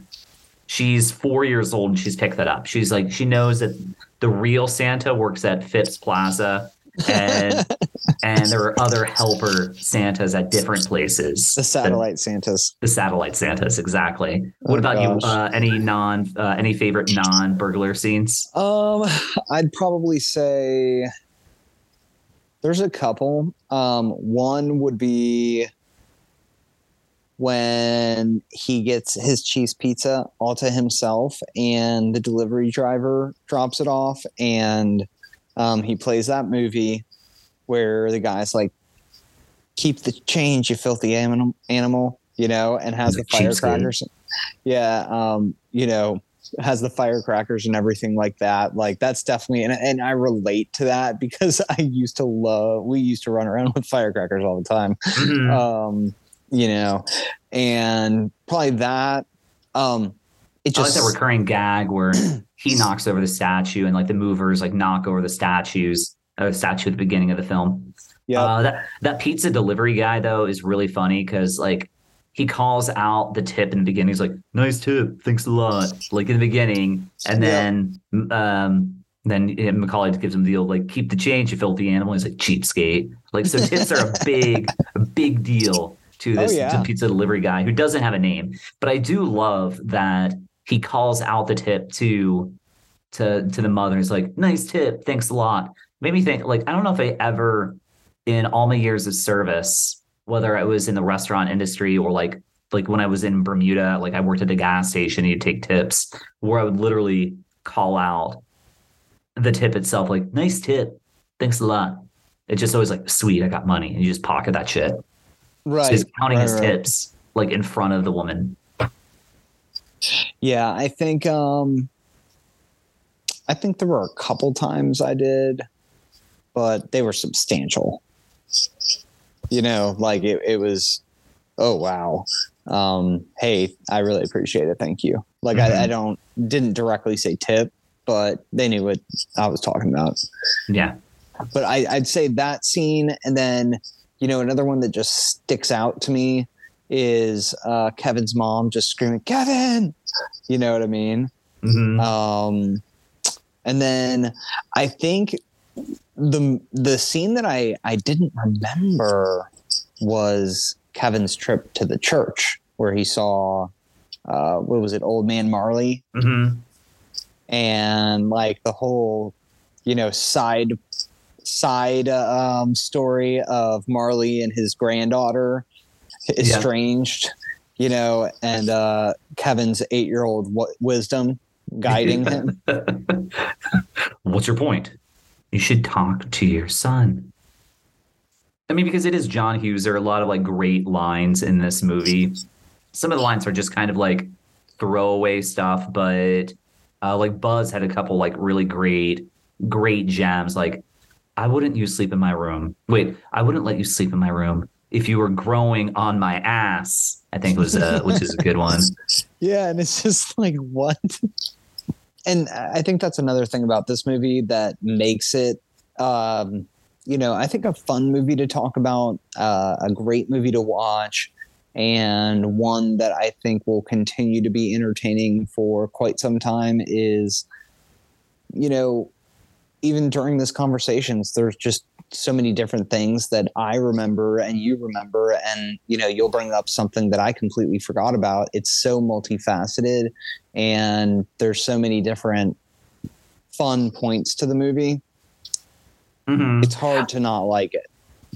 she's four years old and she's picked that up. She's like, she knows that the real Santa works at Phipps Plaza and (laughs) and there are other helper Santas at different places. The satellite Santas. The satellite Santas, exactly. Oh, What about gosh. you? Uh, any non, uh, any favorite non burglar scenes? Um, I'd probably say there's a couple. Um, one would be when he gets his cheese pizza all to himself and the delivery driver drops it off and um, he plays that movie where the guy's like keep the change you filthy animal animal you know and has the firecrackers yeah um you know has the firecrackers and everything like that. Like that's definitely and, and I relate to that because (laughs) I used to love we used to run around (laughs) with firecrackers all the time. Mhm. Um, you know, and probably that um it I like just that recurring gag where (clears throat) he knocks over the statue and like the movers like knock over the statues, uh, the statue at the beginning of the film. yeah, Uh, that that pizza delivery guy though is really funny because like he calls out the tip in the beginning. He's like, "Nice tip, thanks a lot." Like in the beginning, and Yeah. then um, then Macaulay gives him the old like, "Keep the change, you filthy animal." He's like, "Cheapskate." Like so, tips are a (laughs) big, a big deal to Oh, this yeah. to pizza delivery guy who doesn't have a name. But I do love that he calls out the tip to to to the mother. He's like, "Nice tip, thanks a lot." Made me think like I don't know if I ever in all my years of service, whether I was in the restaurant industry or like like when I was in Bermuda, like I worked at a gas station, you'd take tips where I would literally call out the tip itself, like, nice tip. Thanks a lot. It's just always like, sweet, I got money. And you just pocket that shit. Right. So he's counting right, his right. tips like in front of the woman. Yeah, I think um I think there were a couple times I did, but they were substantial. You know, like it, it was oh wow. Um, hey, I really appreciate it. Thank you. Like Mhm. I, I don't didn't directly say tip, but they knew what I was talking about. Yeah. But I, I'd say that scene, and then you know another one that just sticks out to me is uh, Kevin's mom just screaming, "Kevin!" You know what I mean? Mhm. Um, and then I think the the scene that I I didn't remember was Kevin's trip to the church where he saw uh, what was it, Old Man Marley, Mhm. and like the whole you know side side um, story of Marley and his granddaughter Yeah. estranged. You know, and uh, Kevin's eight-year-old w- wisdom guiding him. (laughs) What's your point? You should talk to your son. I mean, because it is John Hughes, there are a lot of like great lines in this movie. Some of the lines are just kind of like throwaway stuff, but uh, like Buzz had a couple like really great, great gems. Like, I wouldn't you sleep in my room. Wait, I wouldn't let you sleep in my room if you were growing on my ass. I think was uh, which is a good one. (laughs) Yeah, and it's just like what? And I think that's another thing about this movie that makes it um, you know, I think a fun movie to talk about, uh, a great movie to watch, and one that I think will continue to be entertaining for quite some time is, you know, even during this conversations, there's just so many different things that I remember and you remember, and you know, you'll bring up something that I completely forgot about. It's so multifaceted, and there's so many different fun points to the movie. Mhm. It's hard to not like it.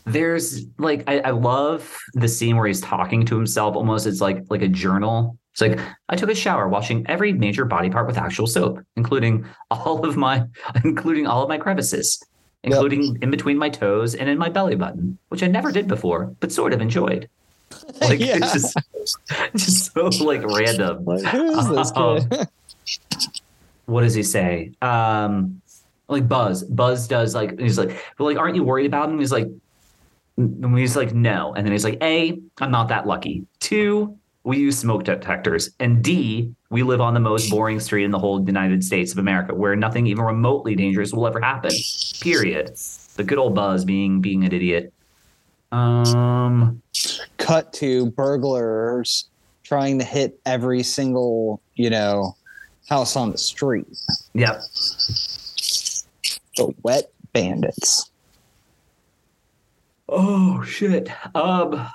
there's like I, I love the scene where he's talking to himself almost it's like like a journal it's like i took a shower washing every major body part with actual soap including all of my (laughs) including all of my crevices including in between my toes and in my belly button which i never did before but sort of enjoyed (laughs) like Yeah. it's just (laughs) just so like random Like, who is this kid? (laughs) what does he say? Um, like Buzz. Buzz does like he's like, but like, aren't you worried about him? He's like, and he's like, no. And then he's like, A, I'm not that lucky. Two, we use smoke detectors. And D, we live on the most boring street in the whole United States of America, where nothing even remotely dangerous will ever happen. Period. The good old Buzz being being an idiot. Um, Cut to burglars trying to hit every single, you know, house on the street. yep. The wet bandits. Oh shit. Um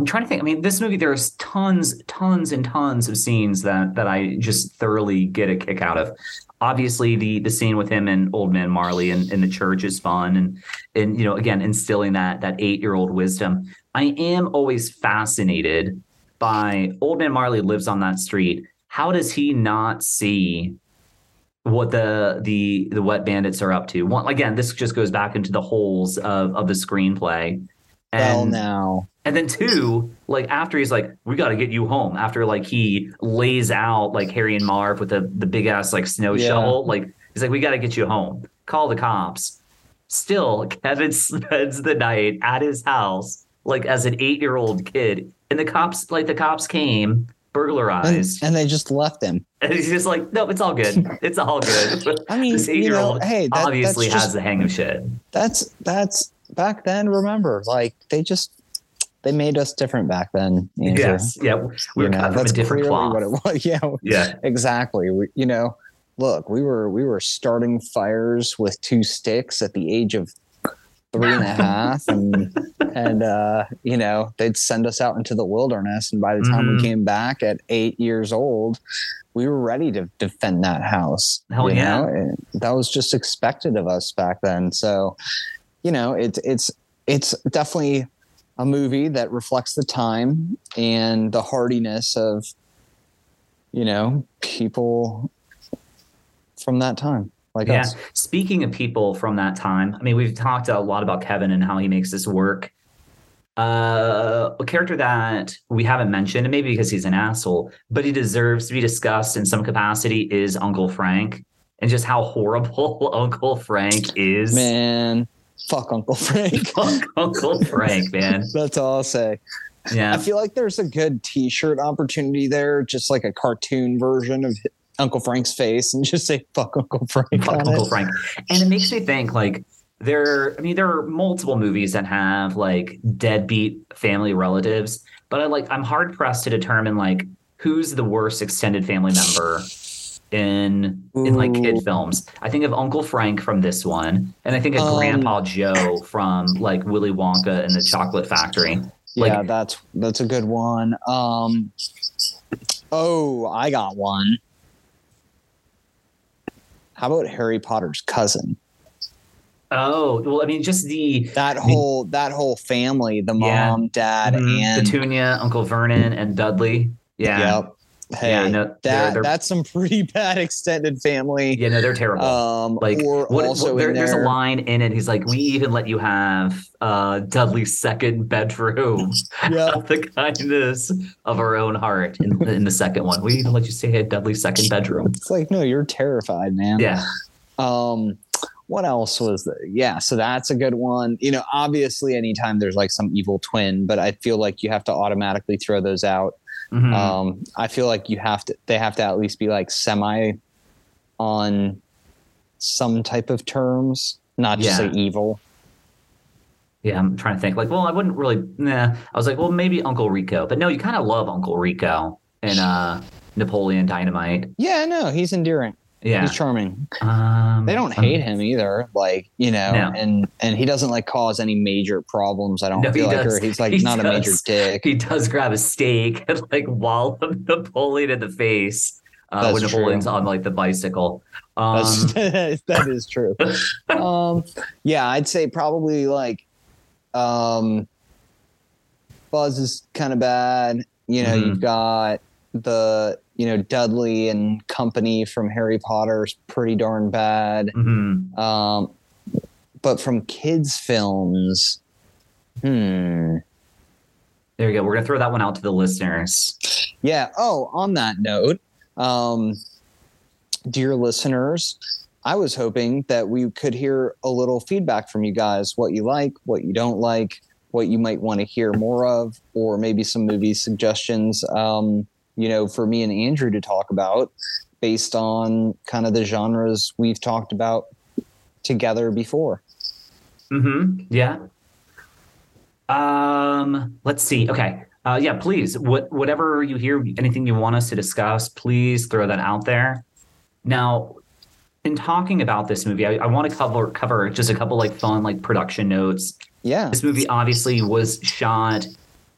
I'm trying to think. I mean, this movie there's tons, tons and tons of scenes that that I just thoroughly get a kick out of. Obviously, the the scene with him and Old Man Marley in, in the church is fun, and and you know, again, instilling that that eight year old wisdom. I am always fascinated by Old Man Marley lives on that street. How does he not see what the the the wet bandits are up to. One again, this just goes back into the holes of of the screenplay. well, now. And then two, like after he's like, we got to get you home. After like he lays out like Harry and Marv with the the big ass like snow Yeah. shovel, like he's like, we got to get you home. Call the cops. Still, Kevin (laughs) spends the night at his house like as an eight year old kid, and the cops like the cops came burglarized, and they just left him. (laughs) and he's just like, no, it's all good. (laughs) It's all good. I mean, this eight year old hey, that, obviously that's has just, the hang of shit. that's that's back then. Remember, like they just they made us different back then. Andrew. Yes, yeah, we You were know, cut a that's different cloth. what it (laughs) was. Yeah, Yeah, exactly. We, you know, look, we were we were starting fires with two sticks at the age of three and a (laughs) half, and and uh, you know they'd send us out into the wilderness, and by the time Mhm. we came back at eight years old, we were ready to defend that house. Hell you yeah. know? That was just expected of us back then. So. you know, it's it's it's definitely a movie that reflects the time and the hardiness of you know people from that time like yeah. us. Speaking of people from that time, I mean, we've talked a lot about Kevin and how he makes this work. Uh, a character that we haven't mentioned, and maybe because he's an asshole, but he deserves to be discussed in some capacity, is Uncle Frank, and just how horrible (laughs) Uncle Frank is. Man, fuck Uncle Frank. (laughs) Fuck Uncle Frank, man. (laughs) That's all I'll say. Yeah. I feel like there's a good T-shirt opportunity there, just like a cartoon version of Uncle Frank's face, and (laughs) just say "fuck Uncle Frank." Fuck Uncle it. Frank. And it makes me think like there I mean there are multiple movies that have like deadbeat family relatives, but I like I'm hard pressed to determine like who's the worst extended family member in in like kid films. I think of Uncle Frank from this one, and I think of Um, Grandpa Joe from like Willy Wonka and the Chocolate Factory. Yeah, that's that's a good one. Um, oh, I got one. How about Harry Potter's cousin? Oh, well, I mean just the That whole that whole family, the Yeah. mom, dad, Mhm, and Petunia, Uncle Vernon, and Dudley. Yeah. yep. Hey, Yeah, no, they're- that they're- that's some (laughs) pretty bad extended family. Yeah, no, they're terrible. Um, like what, what- there- there's a line in it. He's like, "We even let you have uh, Dudley's second bedroom (laughs) of the kindness of our own heart." In, the- in the second one, we even let you stay at Dudley's second bedroom. It's like, no, you're terrified, man. Yeah, Um, what else was there? Yeah, so that's a good one. You know, obviously, anytime there's like some evil twin, but I feel like you have to automatically throw those out. Mhm. Um, I feel like you have to. They have to at least be like semi on some type of terms, not just Yeah. say evil. yeah. I'm trying to think. Like, well, I wouldn't really. Nah. I was like, well, maybe Uncle Rico, but no, you kind of love Uncle Rico in uh, Napoleon Dynamite. Yeah, no, he's endearing. Yeah, He's charming. um, They don't um, hate him either. Like you know, No. and and he doesn't like cause any major problems. I don't No, he feel like, does. or he's like He not a major does. dick. He does grab a steak (laughs) and like wallop (laughs) Napoleon in the face uh, when Napoleon's true. on like the bicycle. Um, That's, (laughs) true. um, yeah, I'd say probably like um, Buzz is kind of bad. You know, Mhm. you've got the you know Dudley and company from Harry Potter's pretty darn bad. mhm. Um, but from kids' films, hmm. There you go. We're gonna throw that one out to the listeners. Yeah. Oh, on that note, um, dear listeners, I was hoping that we could hear a little feedback from you guys what you like, what you don't like, what you might want to hear more of, or maybe some movie suggestions, um, you know, for me and Andrew to talk about based on kind of the genres we've talked about together before. hmm Yeah. Um. Let's see. Okay. Uh, yeah. Please. What whatever you hear, anything you want us to discuss, please throw that out there. Now, in talking about this movie, I, I want to cover cover just a couple like fun like production notes. Yeah. This movie obviously was shot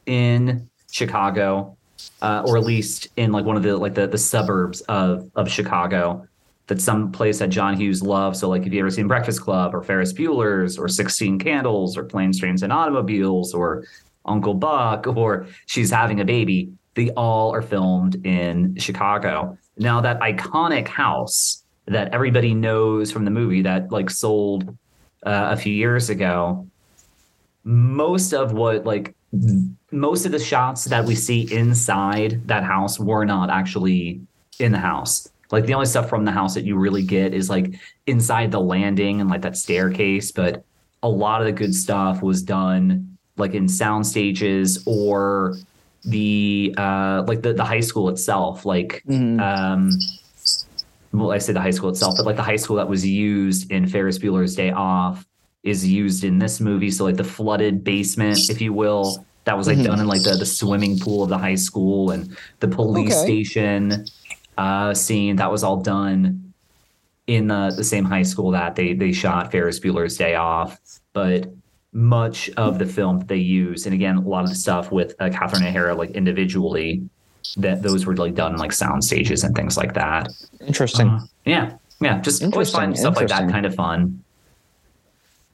in Chicago, uh, or at least in like one of the like the, the suburbs of of Chicago. That's some place that John Hughes loved. So like if you ever seen Breakfast Club or Ferris Bueller's or Sixteen Candles or Planes, Trains and Automobiles or Uncle Buck or She's Having a Baby, they all are filmed in Chicago. Now that iconic house that everybody knows from the movie that like sold uh, a few years ago most of what like most of the shots that we see inside that house were not actually in the house like the only stuff from the house that you really get is like inside the landing and like that staircase but a lot of the good stuff was done like in sound stages or the uh like the, the high school itself like Mhm. um well i say the high school itself but like the high school that was used in ferris bueller's day off is used in this movie so like the flooded basement if you will that was like Mhm. done in like the, the swimming pool of the high school and the police Okay. station uh scene that was all done in the, the same high school that they they shot ferris bueller's day off but much of the film that they use and again a lot of the stuff with uh, catherine o'hara like individually that those were like done like sound stages and things like that Interesting. uh, yeah, yeah. Just always find stuff like that kind of fun.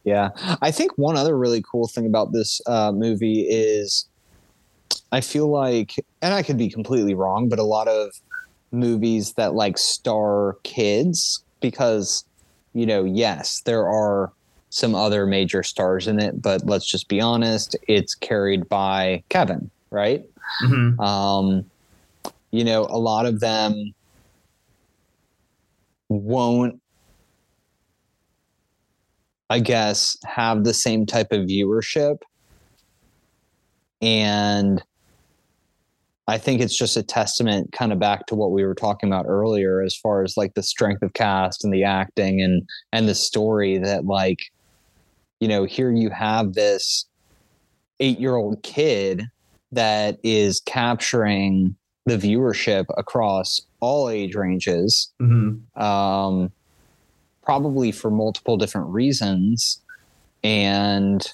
Yeah. I think one other really cool thing about this uh, movie is I feel like, and I could be completely wrong, but a lot of movies that like star kids, because, you know, yes, there are some other major stars in it, but let's just be honest, it's carried by Kevin, right? Mhm. Um, you know, a lot of them won't, I guess, have the same type of viewership. And I think it's just a testament kind of back to what we were talking about earlier as far as like the strength of cast and the acting and and the story that like you know here you have this 8-year-old kid that is capturing the viewership across all age ranges Mhm. um, probably for multiple different reasons. And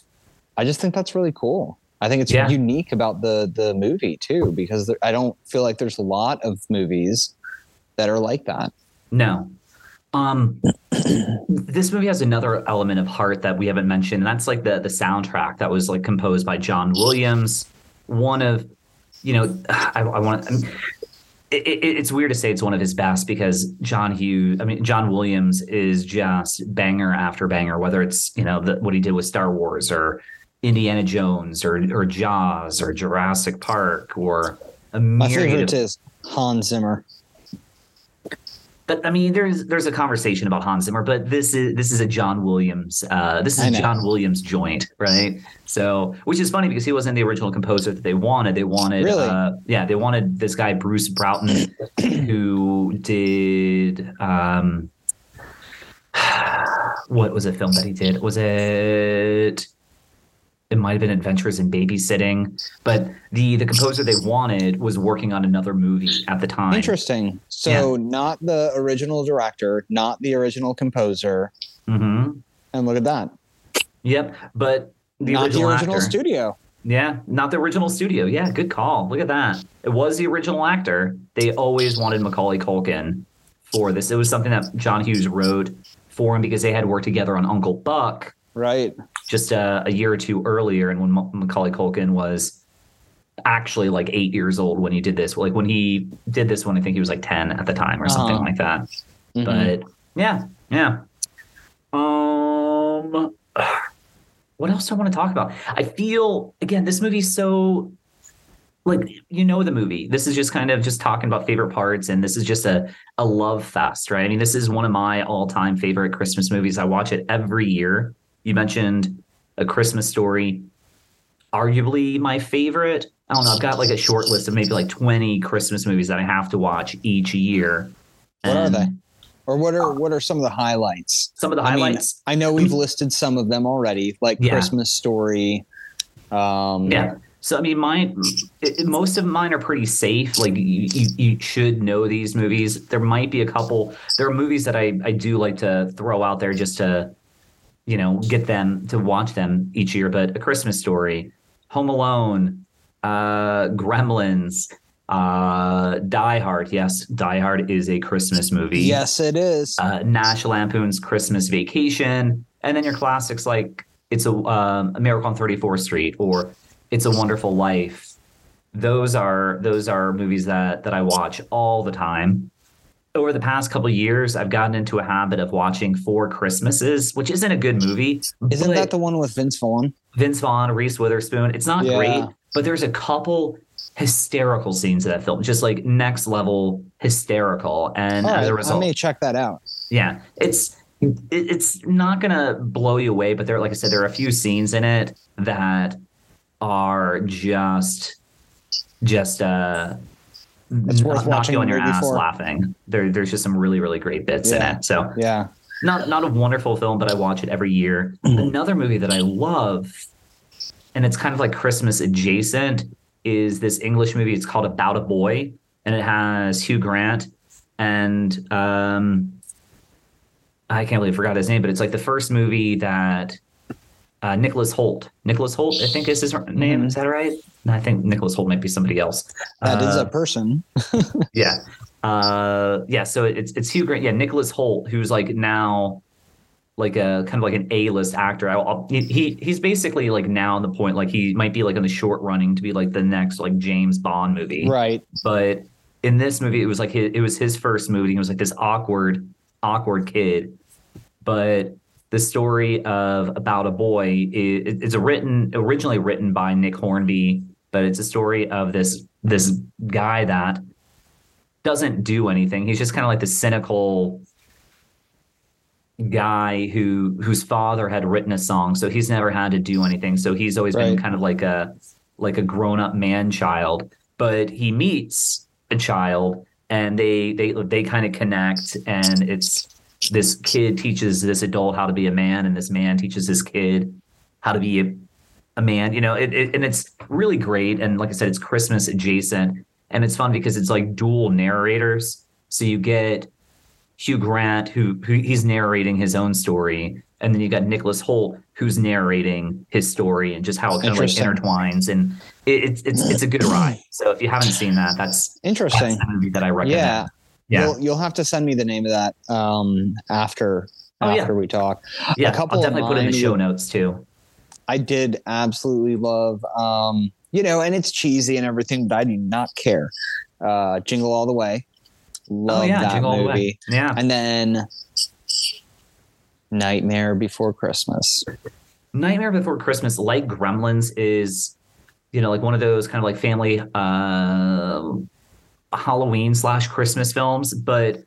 I just think that's really cool. I think it's Yeah. unique about the the movie too, because there, I don't feel like there's a lot of movies that are like that. No. Um, (clears throat) this movie has another element of heart that we haven't mentioned, and that's like the the soundtrack that was like composed by John Williams. One of, you know, (sighs) I, I want. It, it, it's weird to say it's one of his best because John Hughes, I mean John Williams, is just banger after banger. Whether it's you know the, what he did with Star Wars or Indiana Jones or or Jaws or Jurassic Park or a My myriad favorite of is Hans Zimmer. But I mean, there's there's a conversation about Hans Zimmer, but this is this is a John Williams. Uh, this is know. John Williams joint, right? So, which is funny because he wasn't the original composer that they wanted. They wanted, Really? uh, yeah, they wanted this guy Bruce Broughton, (clears throat) who did um, (sighs) what was a film that he did? Was it? It might have been Adventures in Babysitting, but the the composer they wanted was working on another movie at the time. Interesting. So not the original director, not the original composer, hmm and look at that. Yep, but the not original, the original actor. studio. Yeah, not the original studio. Yeah, good call. Look at that. It was the original actor. They always wanted Macaulay Culkin for this. It was something that John Hughes wrote for him because they had worked together on Uncle Buck Right. just uh, a year or two earlier, and when Ma- Macaulay Culkin was actually like eight years old when he did this. Like when he did this one, I think he was like ten at the time or something Uh-huh. like that. Mhm. But yeah, yeah. Um, what else do I want to talk about? I feel again, this movie's so like you know the movie. This is just kind of just talking about favorite parts, and this is just a a love fest, right? I mean, this is one of my all time favorite Christmas movies. I watch it every year. You mentioned a Christmas story, arguably my favorite. I don't know. I've got like a short list of maybe like twenty Christmas movies that I have to watch each year. What are they? Or what are what are some of the highlights? Some of the I mean, highlights. I know we've (clears throat) listed some of them already, like Yeah. Christmas Story. Um, Yeah. So I mean, mine, it- most of mine are pretty safe. Like you, you, you should know these movies. There might be a couple. There are movies that I, I do like to throw out there just to, you know, get them to watch them each year. But A Christmas Story, Home Alone, uh, Gremlins, uh, Die Hard. Yes, Die Hard is a Christmas movie. Yes, it is. Uh, National Lampoon's Christmas Vacation, and then your classics like It's a um, A Miracle on 34th Street or It's a Wonderful Life. Those are those are movies that that I watch all the time. Over the past couple of years, I've gotten into a habit of watching Four Christmases, which isn't a good movie. Isn't that the one with Vince Vaughn? Vince Vaughn, Reese Witherspoon? It's not Yeah. great, but there's a couple hysterical scenes in that film, just like next level hysterical. And as a result, I may check that out. yeah, it's it's not gonna blow you away, but there, like I said, there are a few scenes in it that are just just uh It's worth knock watching on your ass for. laughing. There, there's just some really, really great bits in it. So Yeah. not not a wonderful film, but I watch it every year. Another movie that I love, and it's kind of like Christmas adjacent, is this English movie. It's called About a Boy, and it has Hugh Grant and um, I can't believe I forgot his name, but it's like the first movie that uh, Nicholas Hoult. Nicholas Hoult, I think is his name. Mhm. Is that right? No, I think Nicholas Hoult might be somebody else. that is Uh, a person. (laughs) yeah. Uh, yeah. So it's it's Hugh Grant. Yeah, Nicholas Hoult, who's like now like a kind of like an A-list actor. I, will he he's basically like now on the point like he might be like in the short running to be like the next like James Bond movie. Right. But in this movie, it was like his, it was his first movie. He was like this awkward awkward kid, but the story of about a boy is it's a written originally written by Nick Hornby, but it's a story of this this guy that doesn't do anything. He's just kind of like the cynical guy who whose father had written a song, so he's never had to do anything. So he's always right. been kind of like a like a grown up man child. But he meets a child, and they they they kind of connect, and it's this kid teaches this adult how to be a man, and this man teaches this kid how to be a, a man. You know, it, it, and it's really great. And like I said, it's Christmas adjacent, and it's fun because it's like dual narrators. So you get Hugh Grant, who, who he's narrating his own story, and then you got Nicholas Hoult, who's narrating his story, and just how it kind of like intertwines, and it, it's it's it's a good ride. So if you haven't seen that, that's interesting. That's movie that I recommend. Yeah, yeah. You'll, you'll have to send me the name of that um, after oh, after yeah. we talk. Yeah, I'll definitely put in the show notes too. I did absolutely love, um, you know, and it's cheesy and everything, but I do not care. Uh, Jingle All the Way. Love oh, yeah, that Jingle movie. Yeah. And then Nightmare Before Christmas. Nightmare Before Christmas, like Gremlins, is you know like one of those kind of like family uh, Halloween slash Christmas films, but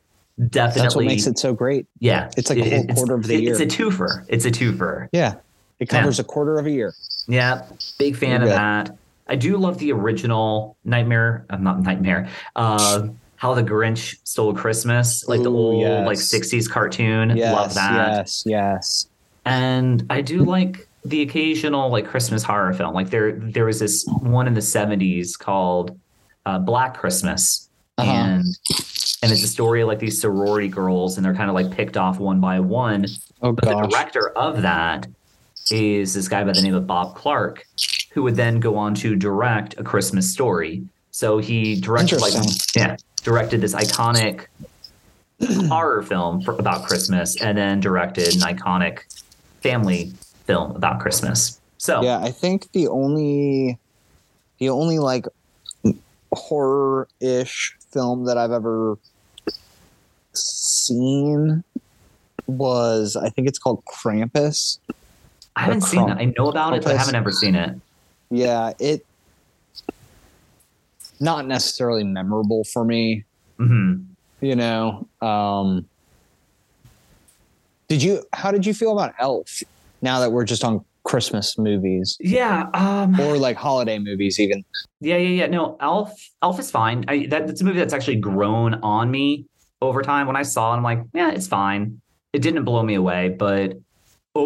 definitely that's what makes it so great. Yeah, it's like a whole quarter of the it, year. It's a twofer. It's a twofer. Yeah, it covers yeah. a quarter of a year. Yeah, big fan You're of good. that. I do love the original Nightmare. I'm uh, not Nightmare. Uh, how the Grinch Stole Christmas, like Ooh, the old yes. like '60s cartoon. Yes, love that. Yes, yes. And I do like the occasional like Christmas horror film. Like there, there was this one in the '70s called uh, Black Christmas, uh-huh. and and it's a story of like these sorority girls, and they're kind of like picked off one by one. Oh, but gosh. the director of that is this guy by the name of Bob Clark, who would then go on to direct A Christmas Story. So he directed like yeah, directed this iconic horror film for, about Christmas, and then directed an iconic family film about Christmas. So yeah, I think the only the only like horror-ish film that I've ever seen was I think it's called Krampus. I haven't seen it. I know about it, but I haven't ever seen it. Yeah, it not necessarily memorable for me. Mm-hmm. You know, um, did you? How did you feel about Elf? Now that we're just on Christmas movies. Yeah. Um, or like holiday movies, even. Yeah, yeah, yeah. No, Elf, Elf is fine. I, that, that's a movie that's actually grown on me over time. When I saw it, I'm like, yeah, it's fine. It didn't blow me away, but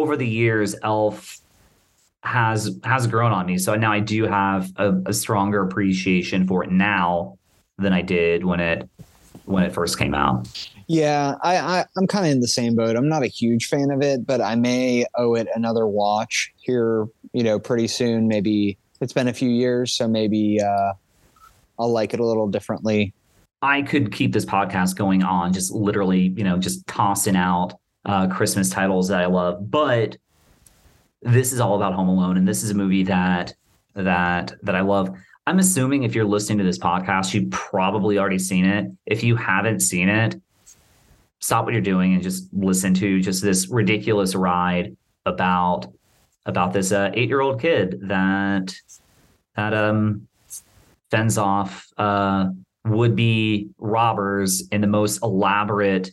over the years, Elf has has grown on me. So now I do have a, a stronger appreciation for it now than I did when it when it first came out. Yeah, I, I am kind of in the same boat. I'm not a huge fan of it, but I may owe it another watch here. You know, pretty soon. Maybe it's been a few years, so maybe uh, I'll like it a little differently. I could keep this podcast going on, just literally, you know, just tossing out uh, Christmas titles that I love. But this is all about Home Alone, and this is a movie that that that I love. I'm assuming if you're listening to this podcast, you've probably already seen it. If you haven't seen it, stop what you're doing and just listen to just this ridiculous ride about about this uh, eight year old kid that that um fends off uh would be robbers in the most elaborate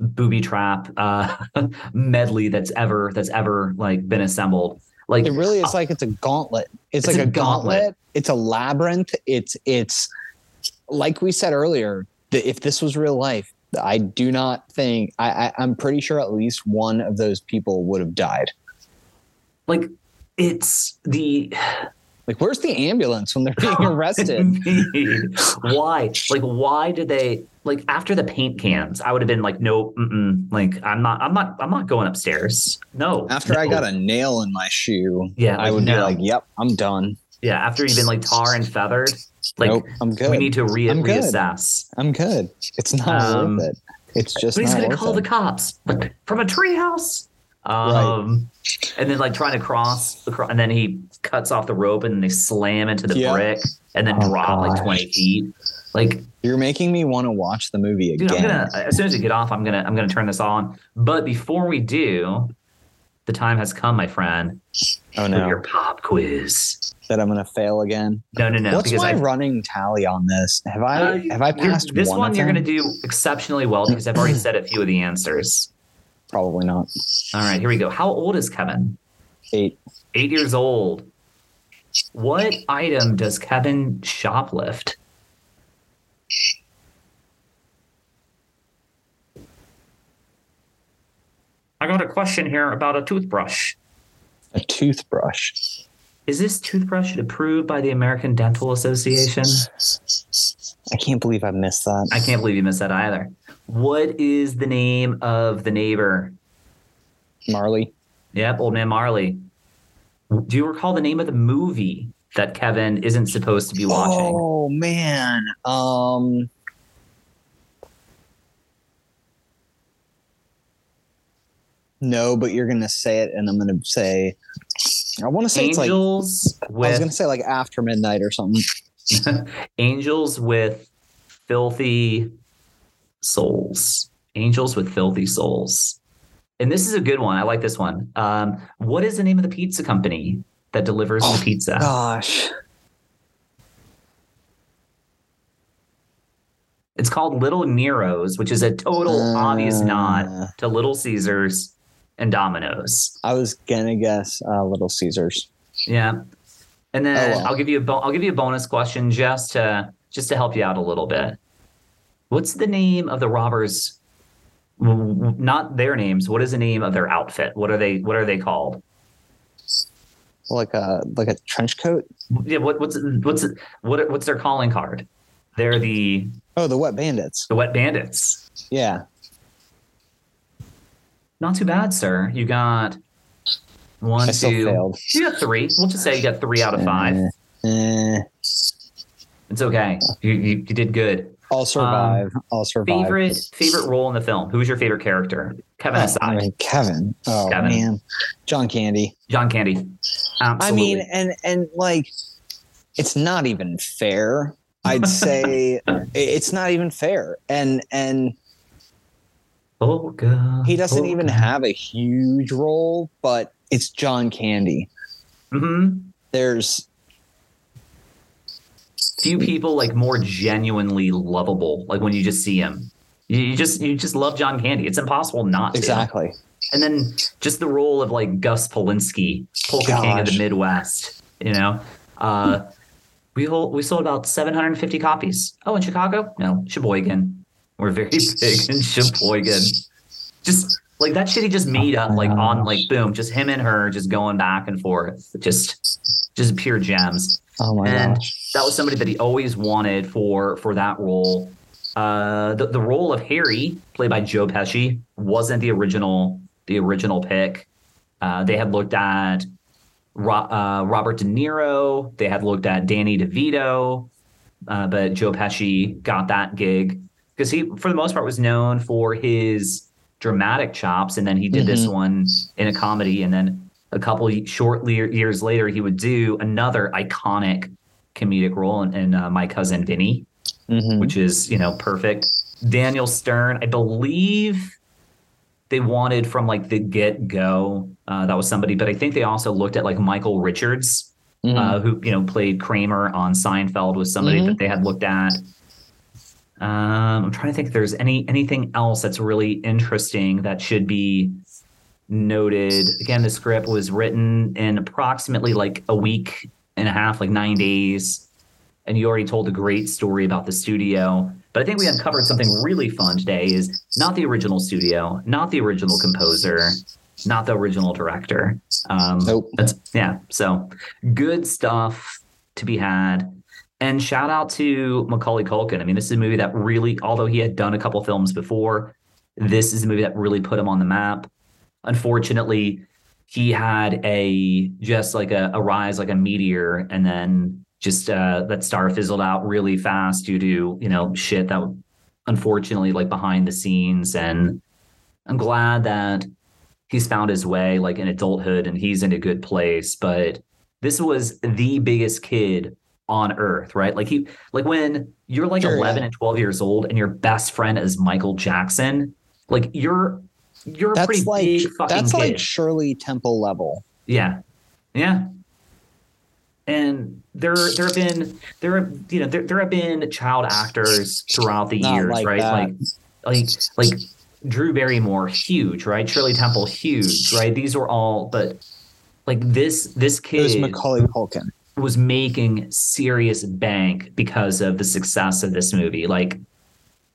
booby trap uh (laughs) medley that's ever that's ever like been assembled like it really is uh, like it's a gauntlet it's, it's like a, gauntlet. gauntlet it's a labyrinth it's it's like we said earlier that if this was real life, I do not think I, I am pretty sure at least one of those people would have died. Like it's the like where's the ambulance when they're being (laughs) arrested? why? Like why did they like after the paint cans? I would have been like, no, like I'm not, I'm not, I'm not going upstairs. No. After no. I got a nail in my shoe, yeah, I would no. be like, yep, I'm done. Yeah, after you've been like tar and feathered, like nope, I'm good. We need to re- I'm reassess. I'm good. It's not um, worth it. It's just but he's gonna call it. the cops from a treehouse. Um, and then like trying to cross the cro- and then he cuts off the rope and they slam into the Yeah. brick and then Oh, drop like 20 feet. Like, You're making me want to watch the movie dude, I'm again. gonna as soon as we get off, I'm gonna I'm gonna turn this on. But before we do, the time has come, my friend, oh for no, your pop quiz. that I'm gonna fail again. No, no, no. What's my I running tally on this? Have I Uh, have I passed this one, one? You're to do exceptionally well because I've already said a few of the answers. Probably not. All right, here we go. How old is Kevin? Eight. Eight years old. What item does Kevin shoplift? I got a question here about a toothbrush. A toothbrush. Is this toothbrush approved by the American Dental Association? I can't believe I missed that. I can't believe you missed that either. What is the name of the neighbor? Marley. Yep, Old Man Marley. Do you recall the name of the movie that Kevin isn't supposed to be watching? Oh man. Um. No, but you're gonna say it, and I'm gonna say. I want to say it's like Angels I was gonna with say like after midnight or something. (laughs) Angels with filthy souls. Angels with filthy souls. And this is a good one. I like this one. Um, what is the name of the pizza company that delivers Oh, the pizza? Gosh. It's called Little Nero's, which is a total obvious nod Uh, to Little Caesars and Domino's. I was gonna guess uh, Little Caesars. Yeah. And then Oh, well. I'll give you a bo- I'll give you a bonus question just to just to help you out a little bit. What's the name of the robbers? Not their names. What is the name of their outfit? What are they What are they called? Like a like a trench coat. Yeah. What, what's what's what what's their calling card? They're the Oh, the Wet Bandits. the Wet Bandits. Yeah. Not too bad, sir. You got one, two. failed. You got three. We'll just say you got three out of five. Eh, eh. It's okay. You you, you did good. I'll survive. I'll survive. Favorite favorite role in the film? Who's your favorite character? Kevin Oh, aside. I mean, Kevin. Oh Kevin. man, John Candy. John Candy. Absolutely. I mean, and and like, it's not even fair. I'd (laughs) say it's not even fair, and and oh god, he doesn't even have a huge role, but it's John Candy. hmm There's Few people like more genuinely lovable. Like when you just see him, you, you just you just love John Candy. It's impossible not to. exactly. And then just the role of like Gus Polinski, Polka King of the Midwest. You know, uh, we hold, we sold about 750 copies. Oh, in Chicago? No, Sheboygan. We're very (laughs) big in Sheboygan. Just like that shit he just made up, like on like boom, just him and her just going back and forth, just just pure gems. Oh my And gosh. that was somebody that he always wanted for for that role. Uh, the the role of Harry, played by Joe Pesci, wasn't the original the original pick. Uh, they had looked at Ro- uh, Robert De Niro. They had looked at Danny DeVito, uh, but Joe Pesci got that gig because he, for the most part, was known for his dramatic chops, and then he did this one in a comedy, and then a couple short le- years later, he would do another iconic comedic role in, in uh, My Cousin Vinny, Mhm. which is you know perfect. Daniel Stern, I believe they wanted from like the get go. Uh, that was somebody, but I think they also looked at like Michael Richards, Mhm. uh, who you know played Kramer on Seinfeld, was somebody Mhm. that they had looked at. Um, I'm trying to think if there's any anything else that's really interesting that should be noted. Again, the script was written in approximately like a week and a half, like nine days. And you already told a great story about the studio. But I think we uncovered something really fun today is not the original studio, not the original composer, not the original director. Um, Nope. That's yeah. So good stuff to be had. And shout out to Macaulay Culkin. I mean, this is a movie that really, although he had done a couple films before, this is a movie that really put him on the map. Unfortunately, he had a just like a, a rise like a meteor, and then just uh, that star fizzled out really fast due to you know shit that unfortunately like behind the scenes. And I'm glad that he's found his way like in adulthood and he's in a good place. But this was the biggest kid on earth right? Like he like when you're like sure, 11 yeah. and 12 years old and your best friend is Michael Jackson like you're you're that's a pretty like, big fucking that's kid. like Shirley Temple level. Yeah. Yeah. And there there have been there have you know there, there have been child actors throughout the Not years like right? that. like like like Drew Barrymore huge right? Shirley Temple huge right? These were all but like this this kid was Macaulay Culkin. was making serious bank because of the success of this movie. Like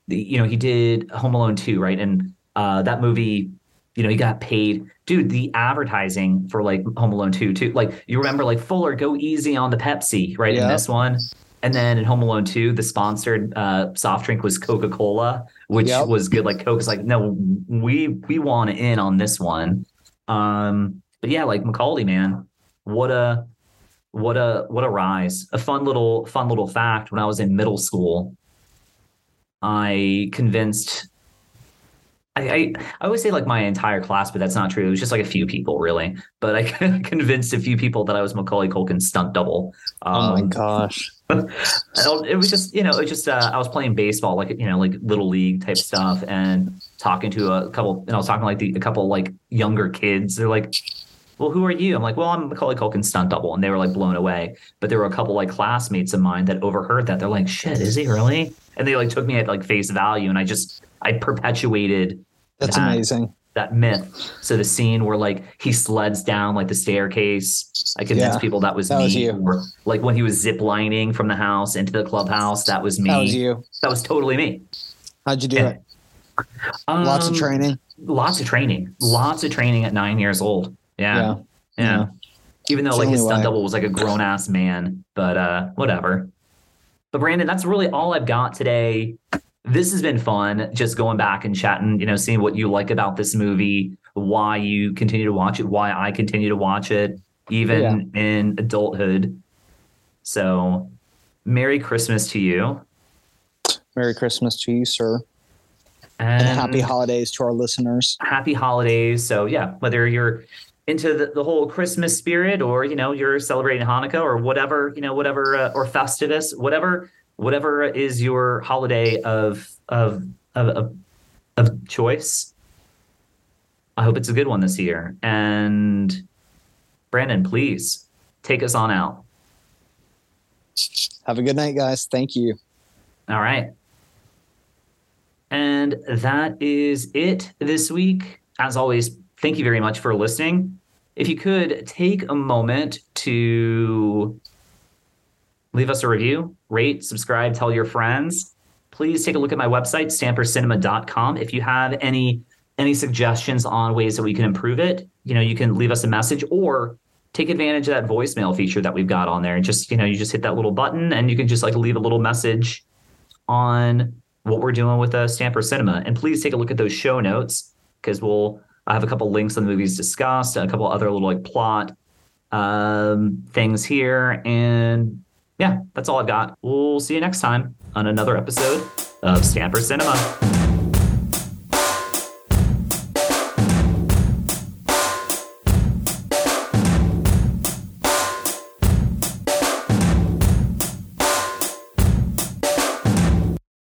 you know he did Home Alone 2 right? And uh that movie you know, he got paid. Dude, the advertising for like Home Alone 2, too. Like you remember like Fuller, go easy on the Pepsi, right? Yep. In this one. And then in Home Alone 2, the sponsored uh, soft drink was Coca-Cola, which yep. was good. Like Coke is like, no, we we want to in on this one. Um, but yeah, like Macaulay, man, what a what a what a rise. A fun little fun little fact. When I was in middle school, I convinced I, I, I always say like my entire class, but that's not true. It was just like a few people, really. But I (laughs) convinced a few people that I was Macaulay Culkin's stunt double. Um, oh my um, gosh! (laughs) it was just you know it was just uh, I was playing baseball like you know like little league type stuff and talking to a couple and I was talking like the, a couple like younger kids. They're like, "Well, who are you?" I'm like, "Well, I'm Macaulay Culkin's stunt double," and they were like blown away. But there were a couple like classmates of mine that overheard that. They're like, "Shit, is he really?" And they like took me at like face value, and I just I perpetuated that's that, amazing. That myth. So the scene where like he sleds down like the staircase. I convinced yeah, people that was that me. Was you. Or, like when he was zip lining from the house into the clubhouse, that was me. That was you. That was totally me. How'd you do and, it? Um, lots of training. Lots of training. Lots of training at nine years old. Yeah. Yeah. yeah. yeah. Even though it's like his stunt way. double was like a grown ass man, but uh whatever. But Brandon, that's really all I've got today this has been fun just going back and chatting, you know, seeing what you like about this movie, why you continue to watch it, why I continue to watch it, even yeah. in adulthood. So, Merry Christmas to you. Merry Christmas to you, sir. And, and happy holidays to our listeners. Happy holidays. So, yeah, whether you're into the, the, whole Christmas spirit or, you know, you're celebrating Hanukkah or whatever, you know, whatever, uh, or Festivus, whatever whatever is your holiday of of of, of, of choice. I hope it's a good one this year. And Brandon, please take us on out. Have a good night, guys. Thank you. All right. And that is it this week. As always, thank you very much for listening. If you could take a moment to leave us a review, rate, subscribe, tell your friends. Please take a look at my website, stampercinema.com. If you have any any suggestions on ways that we can improve it, you know, you can leave us a message or take advantage of that voicemail feature that we've got on there. And just, you know, you just hit that little button and you can just like leave a little message on what we're doing with uh, Stamper Cinema. And please take a look at those show notes because we'll I have a couple links on the movies discussed, a couple other little like plot um, things here, and yeah, that's all I've got. We'll see you next time on another episode of Stamper Cinema.